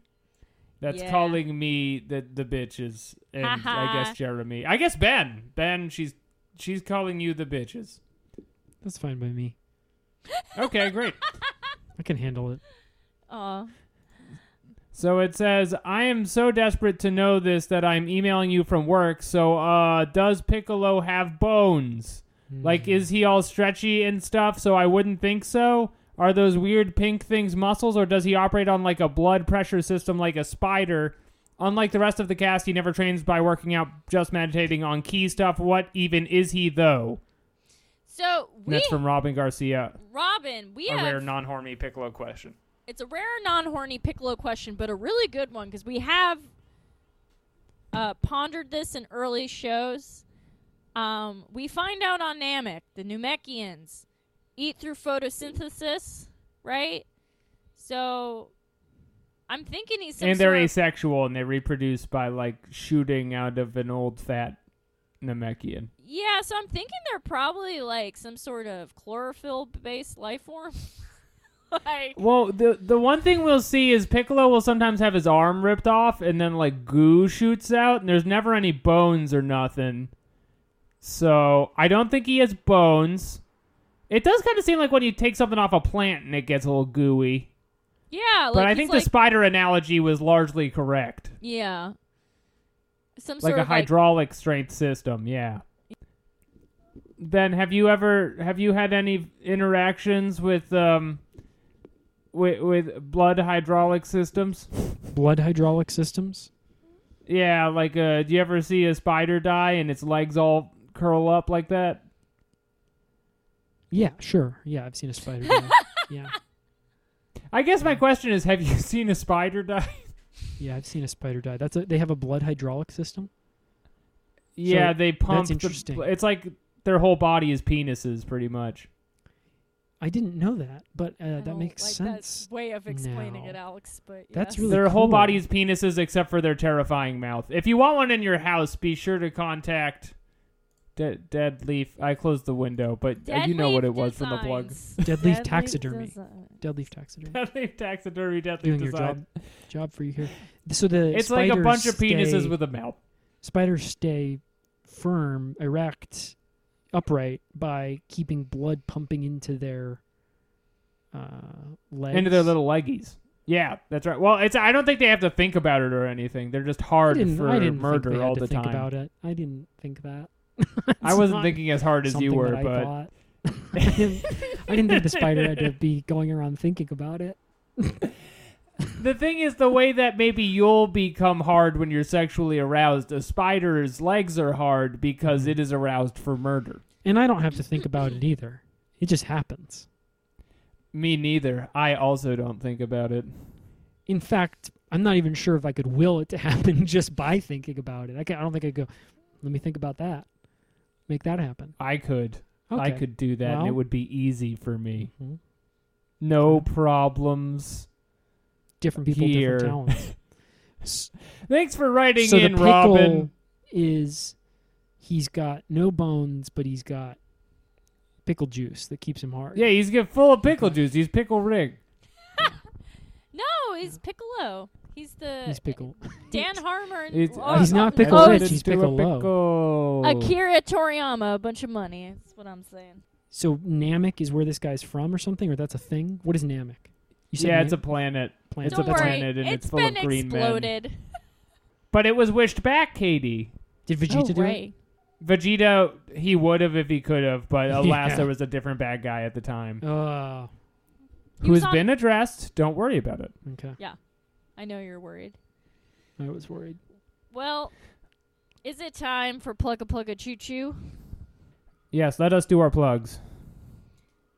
That's Yeah. calling me the the bitches, and I guess Jeremy. I guess Ben. Ben, she's she's calling you the bitches. That's fine by me. Okay, great. I can handle it. Aw. So it says, I am so desperate to know this that I'm emailing you from work. So, uh, does Piccolo have bones? Like, is he all stretchy and stuff? So I wouldn't think so. Are those weird pink things muscles, or does he operate on like a blood pressure system like a spider? Unlike the rest of the cast, he never trains by working out, just meditating on key stuff. What even is he, though? So we, That's from Robin Garcia. Robin, we have A have rare non horny Piccolo question. it's a rare non-horny Piccolo question, but a really good one because we have uh, pondered this in early shows. Um, we find out on Namek the Namekians eat through photosynthesis, right? So I'm thinking he's and they're asexual and they reproduce by like shooting out of an old fat Namekian. yeah. So I'm thinking they're probably like some sort of chlorophyll-based life form. like Well, the the one thing we'll see is Piccolo will sometimes have his arm ripped off and then like goo shoots out and there's never any bones or nothing. So I don't think he has bones. It does kind of seem like when you take something off a plant and it gets a little gooey. yeah, like but I think like, the spider analogy was largely correct. yeah. Some like sort a of like hydraulic strength system yeah ben have you ever have you had any interactions with um with, with blood hydraulic systems Blood hydraulic systems. yeah like uh do you ever see a spider die and its legs all curl up like that Yeah, sure. Yeah, I've seen a spider. die. yeah, i guess my question is have you seen a spider die yeah, I've seen a spider die. That's a, they have a blood hydraulic system. yeah So, they pump that's the- interesting. it's like their whole body is penises pretty much I didn't know that, but uh, I that don't makes like sense. That way of explaining now. it, Alex. But That's yes. really their whole cool. is penises except for their terrifying mouth. If you want one in your house, be sure to contact De- Deadleaf. I closed the window, but uh, you know what it was from the plug. Designs. Deadleaf taxidermy. Design. Deadleaf taxidermy. Deadleaf taxidermy. Deadleaf Doing your design. job, job for you here. So the It's like a spiders bunch of penises stay- with a mouth. spiders stay firm, erect, upright by keeping blood pumping into their uh, legs. into their little leggies. Yeah, that's right. Well, it's I don't think they have to think about it or anything. They're just I hard didn't, for I didn't murder think they had all to the think time. about it. I didn't think that. I wasn't thinking as hard as you were, that I but thought. I didn't, I didn't think the spider had to be going around thinking about it. the thing is the way that maybe you'll become hard when you're sexually aroused. A spider's legs are hard because Mhm. it is aroused for murder. And I don't have to think about it either. It just happens. Me neither. I also don't think about it. In fact, I'm not even sure if I could will it to happen just by thinking about it. I, can, I don't think I'd go, let me think about that. Make that happen. I could. Okay. I could do that and it Well- would be easy for me. Mhm. No problems. Different people, Here. different talents. S- Thanks for writing so the in, pickle Robin. is he's got no bones, but he's got pickle juice that keeps him hard. Yeah, he's get full of pickle juice. He's pickle Rick. No, he's Piccolo. He's the He's pickle. Dan Harmon. And, He's, oh, He's not Pickle oh, Rich, he's Do a Piccolo. Oh, pickle. Akira Toriyama, a bunch of money. That's what I'm saying. So Namek is where this guy's from, or something, or that's a thing. What is Namek? You said Yeah, Nam- it's a planet. planet. It's a Don't worry, planet and it's full been of green men. exploded. But it was wished back, Katie. Did Vegeta oh, do it? right. Vegeta, he would have if he could have, but alas, Yeah. there was a different bad guy at the time. Oh, He was Who's on- been addressed. Don't worry about it. okay. I know you're worried. I was worried. Well, is it time for Plug a Plug a Choo Choo? Yes, let us do our plugs.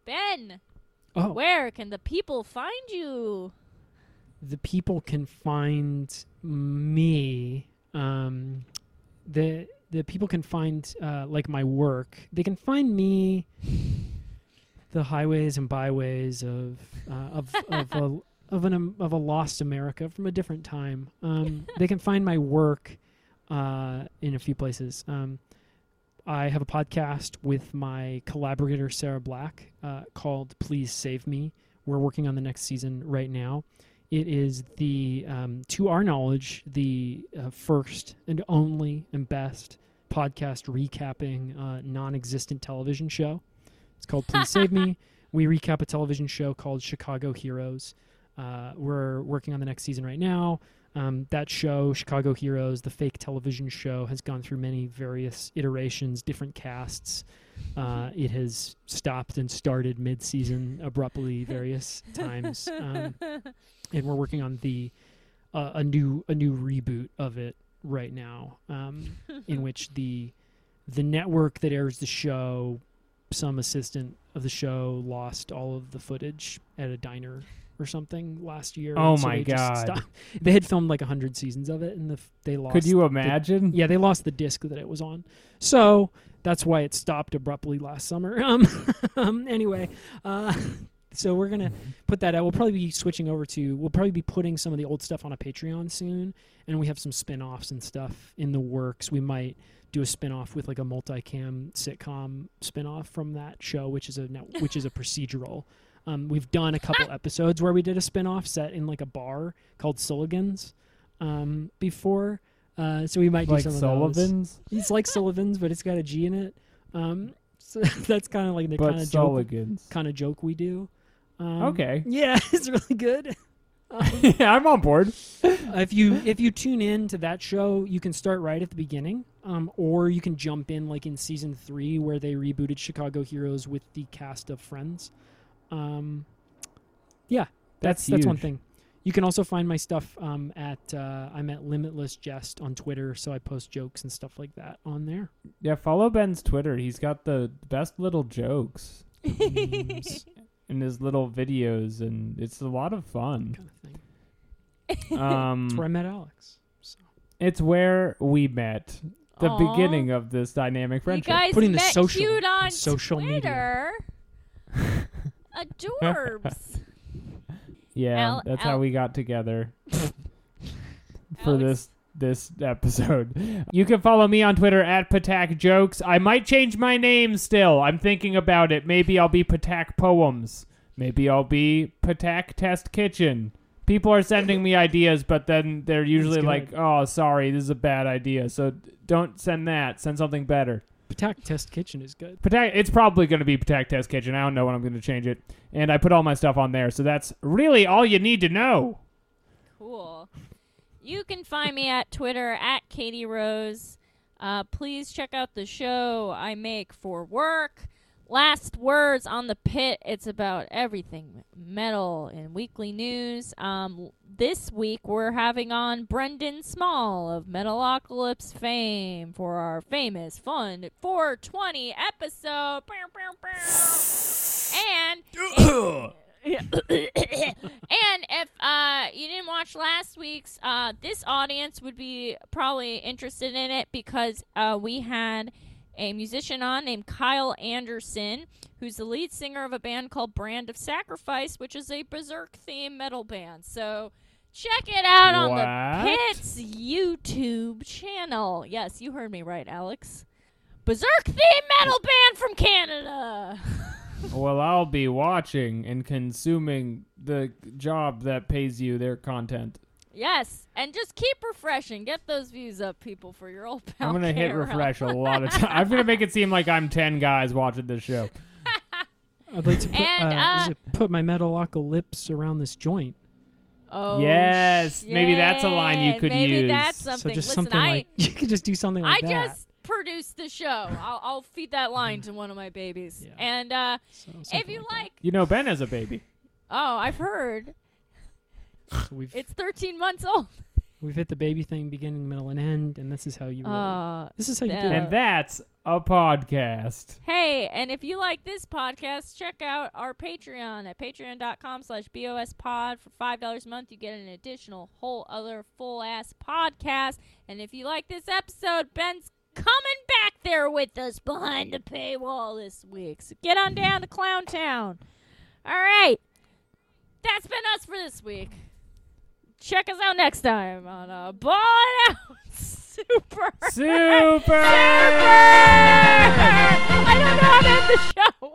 Ben, Oh, where can the people find you? the people can find me. Um, the the people can find uh, like my work. They can find me. The highways and byways of uh, of of a of an um, of a lost America from a different time. Um, they can find my work uh, in a few places. Um, I have a podcast with my collaborator Sarah Black uh, called "Please Save Me." We're working on the next season right now. It is the, um, to our knowledge, the uh, first and only and best podcast recapping uh, non-existent television show. It's called "Please Save Me." We recap a television show called Chicago Heroes. Uh, we're working on the next season right now. Um, that show, Chicago Heroes, the fake television show, has gone through many various iterations, different casts. Uh, it has stopped and started mid-season abruptly various times, um, and we're working on the uh, a new a new reboot of it right now, um, in which the the network that airs the show, some assistant of the show, lost all of the footage at a diner or something last year. Oh so my they God. They had filmed like hundred seasons of it, and the, they lost. Could you the- imagine? yeah, they lost the disc that it was on. So that's why it stopped abruptly last summer. Um, um anyway, uh, so we're gonna put that out. We'll probably be switching over to. We'll probably be putting some of the old stuff on a Patreon soon, and we have some spin-offs and stuff in the works. We might do a spin-off with like a multicam sitcom spin-off from that show, which is a which is a procedural. Um, we've done a couple episodes where we did a spin-off set in like a bar called Sullivan's um, before. Uh, so we might do Like some of those. Sullivan's, It's like Sullivan's, but it's got a G in it. Um, so that's kind of like the kind of joke, kind of joke we do. Um, Okay. Yeah, it's really good. Um, yeah, I'm on board. if you if you tune in to that show, you can start right at the beginning, um, or you can jump in like in season three where they rebooted Chicago Heroes with the cast of Friends. Um, yeah, that's that's, one thing. You can also find my stuff um, at uh, I'm at Limitless Jest on Twitter, so I post jokes and stuff like that on there. Yeah, follow Ben's Twitter. He's got the best little jokes Memes in his little videos, and it's a lot of fun. kind of thing. Um, That's where I met Alex. So. it's where we met. The Aw. beginning of this dynamic friendship. You friendship. guys Putting the met social- cute on social media. Twitter. Adorbs. Yeah, Al- that's Al- how we got together for Alex- this this episode. You can follow me on Twitter at Patak Jokes. I might change my name still. I'm thinking about it. Maybe I'll be Patak Poems. Maybe I'll be Patak Test Kitchen. People are sending me ideas, but then they're usually good. like, "Oh, sorry, this is a bad idea." So don't send that. Send something better. Patak Test Kitchen is good. Patak, it's probably going to be Patak Test Kitchen. I don't know when I'm going to change it. And I put all my stuff on there. So that's really all you need to know. Cool. You can find me at Twitter at Katie Rose. Uh, please check out the show I make for work. Last words on the pit. It's about everything metal and weekly news. Um, this week we're having on Brendan Small of Metalocalypse fame for our famous fun 420 episode. And and if uh, you didn't watch last week's, uh, this audience would be probably interested in it because uh, we had a musician on named Kyle Anderson, who's the lead singer of a band called Brand of Sacrifice, which is a Berserk themed metal band. So check it out on the Pits YouTube channel. Yes, you heard me right, Alex. Berserk themed metal band from Canada. Well, I'll be watching and consuming the job that pays you their content. Yes, and just keep refreshing. Get those views up, people, for your old pal. I'm gonna hit refresh a lot of times. I'm gonna make it seem like I'm ten guys watching this show. I'd like to put, And, uh, uh, put my metalocalypse around this joint. Oh, Yes, maybe that's a line you could maybe use. that's So just Listen, something I, like you could just do something like I that. just produce the show. I'll, I'll feed that line to one of my babies. Yeah. And uh, So, if you like like, You know, Ben has a baby. oh, I've heard So we've it's 13 months old. we've hit the baby thing, beginning, middle, and end, and this is how you. Really, Uh, this is how you do it. And that's a podcast. Hey, and if you like this podcast, check out our Patreon at patreon.com slash bospod. For $5 a month, you get an additional whole other full-ass podcast. And if you like this episode, Ben's coming back there with us behind the paywall this week. So get on down to Clown Town. All right. That's been us for this week. Check us out next time on a Ball Out Super. Super! I don't know how to end the show.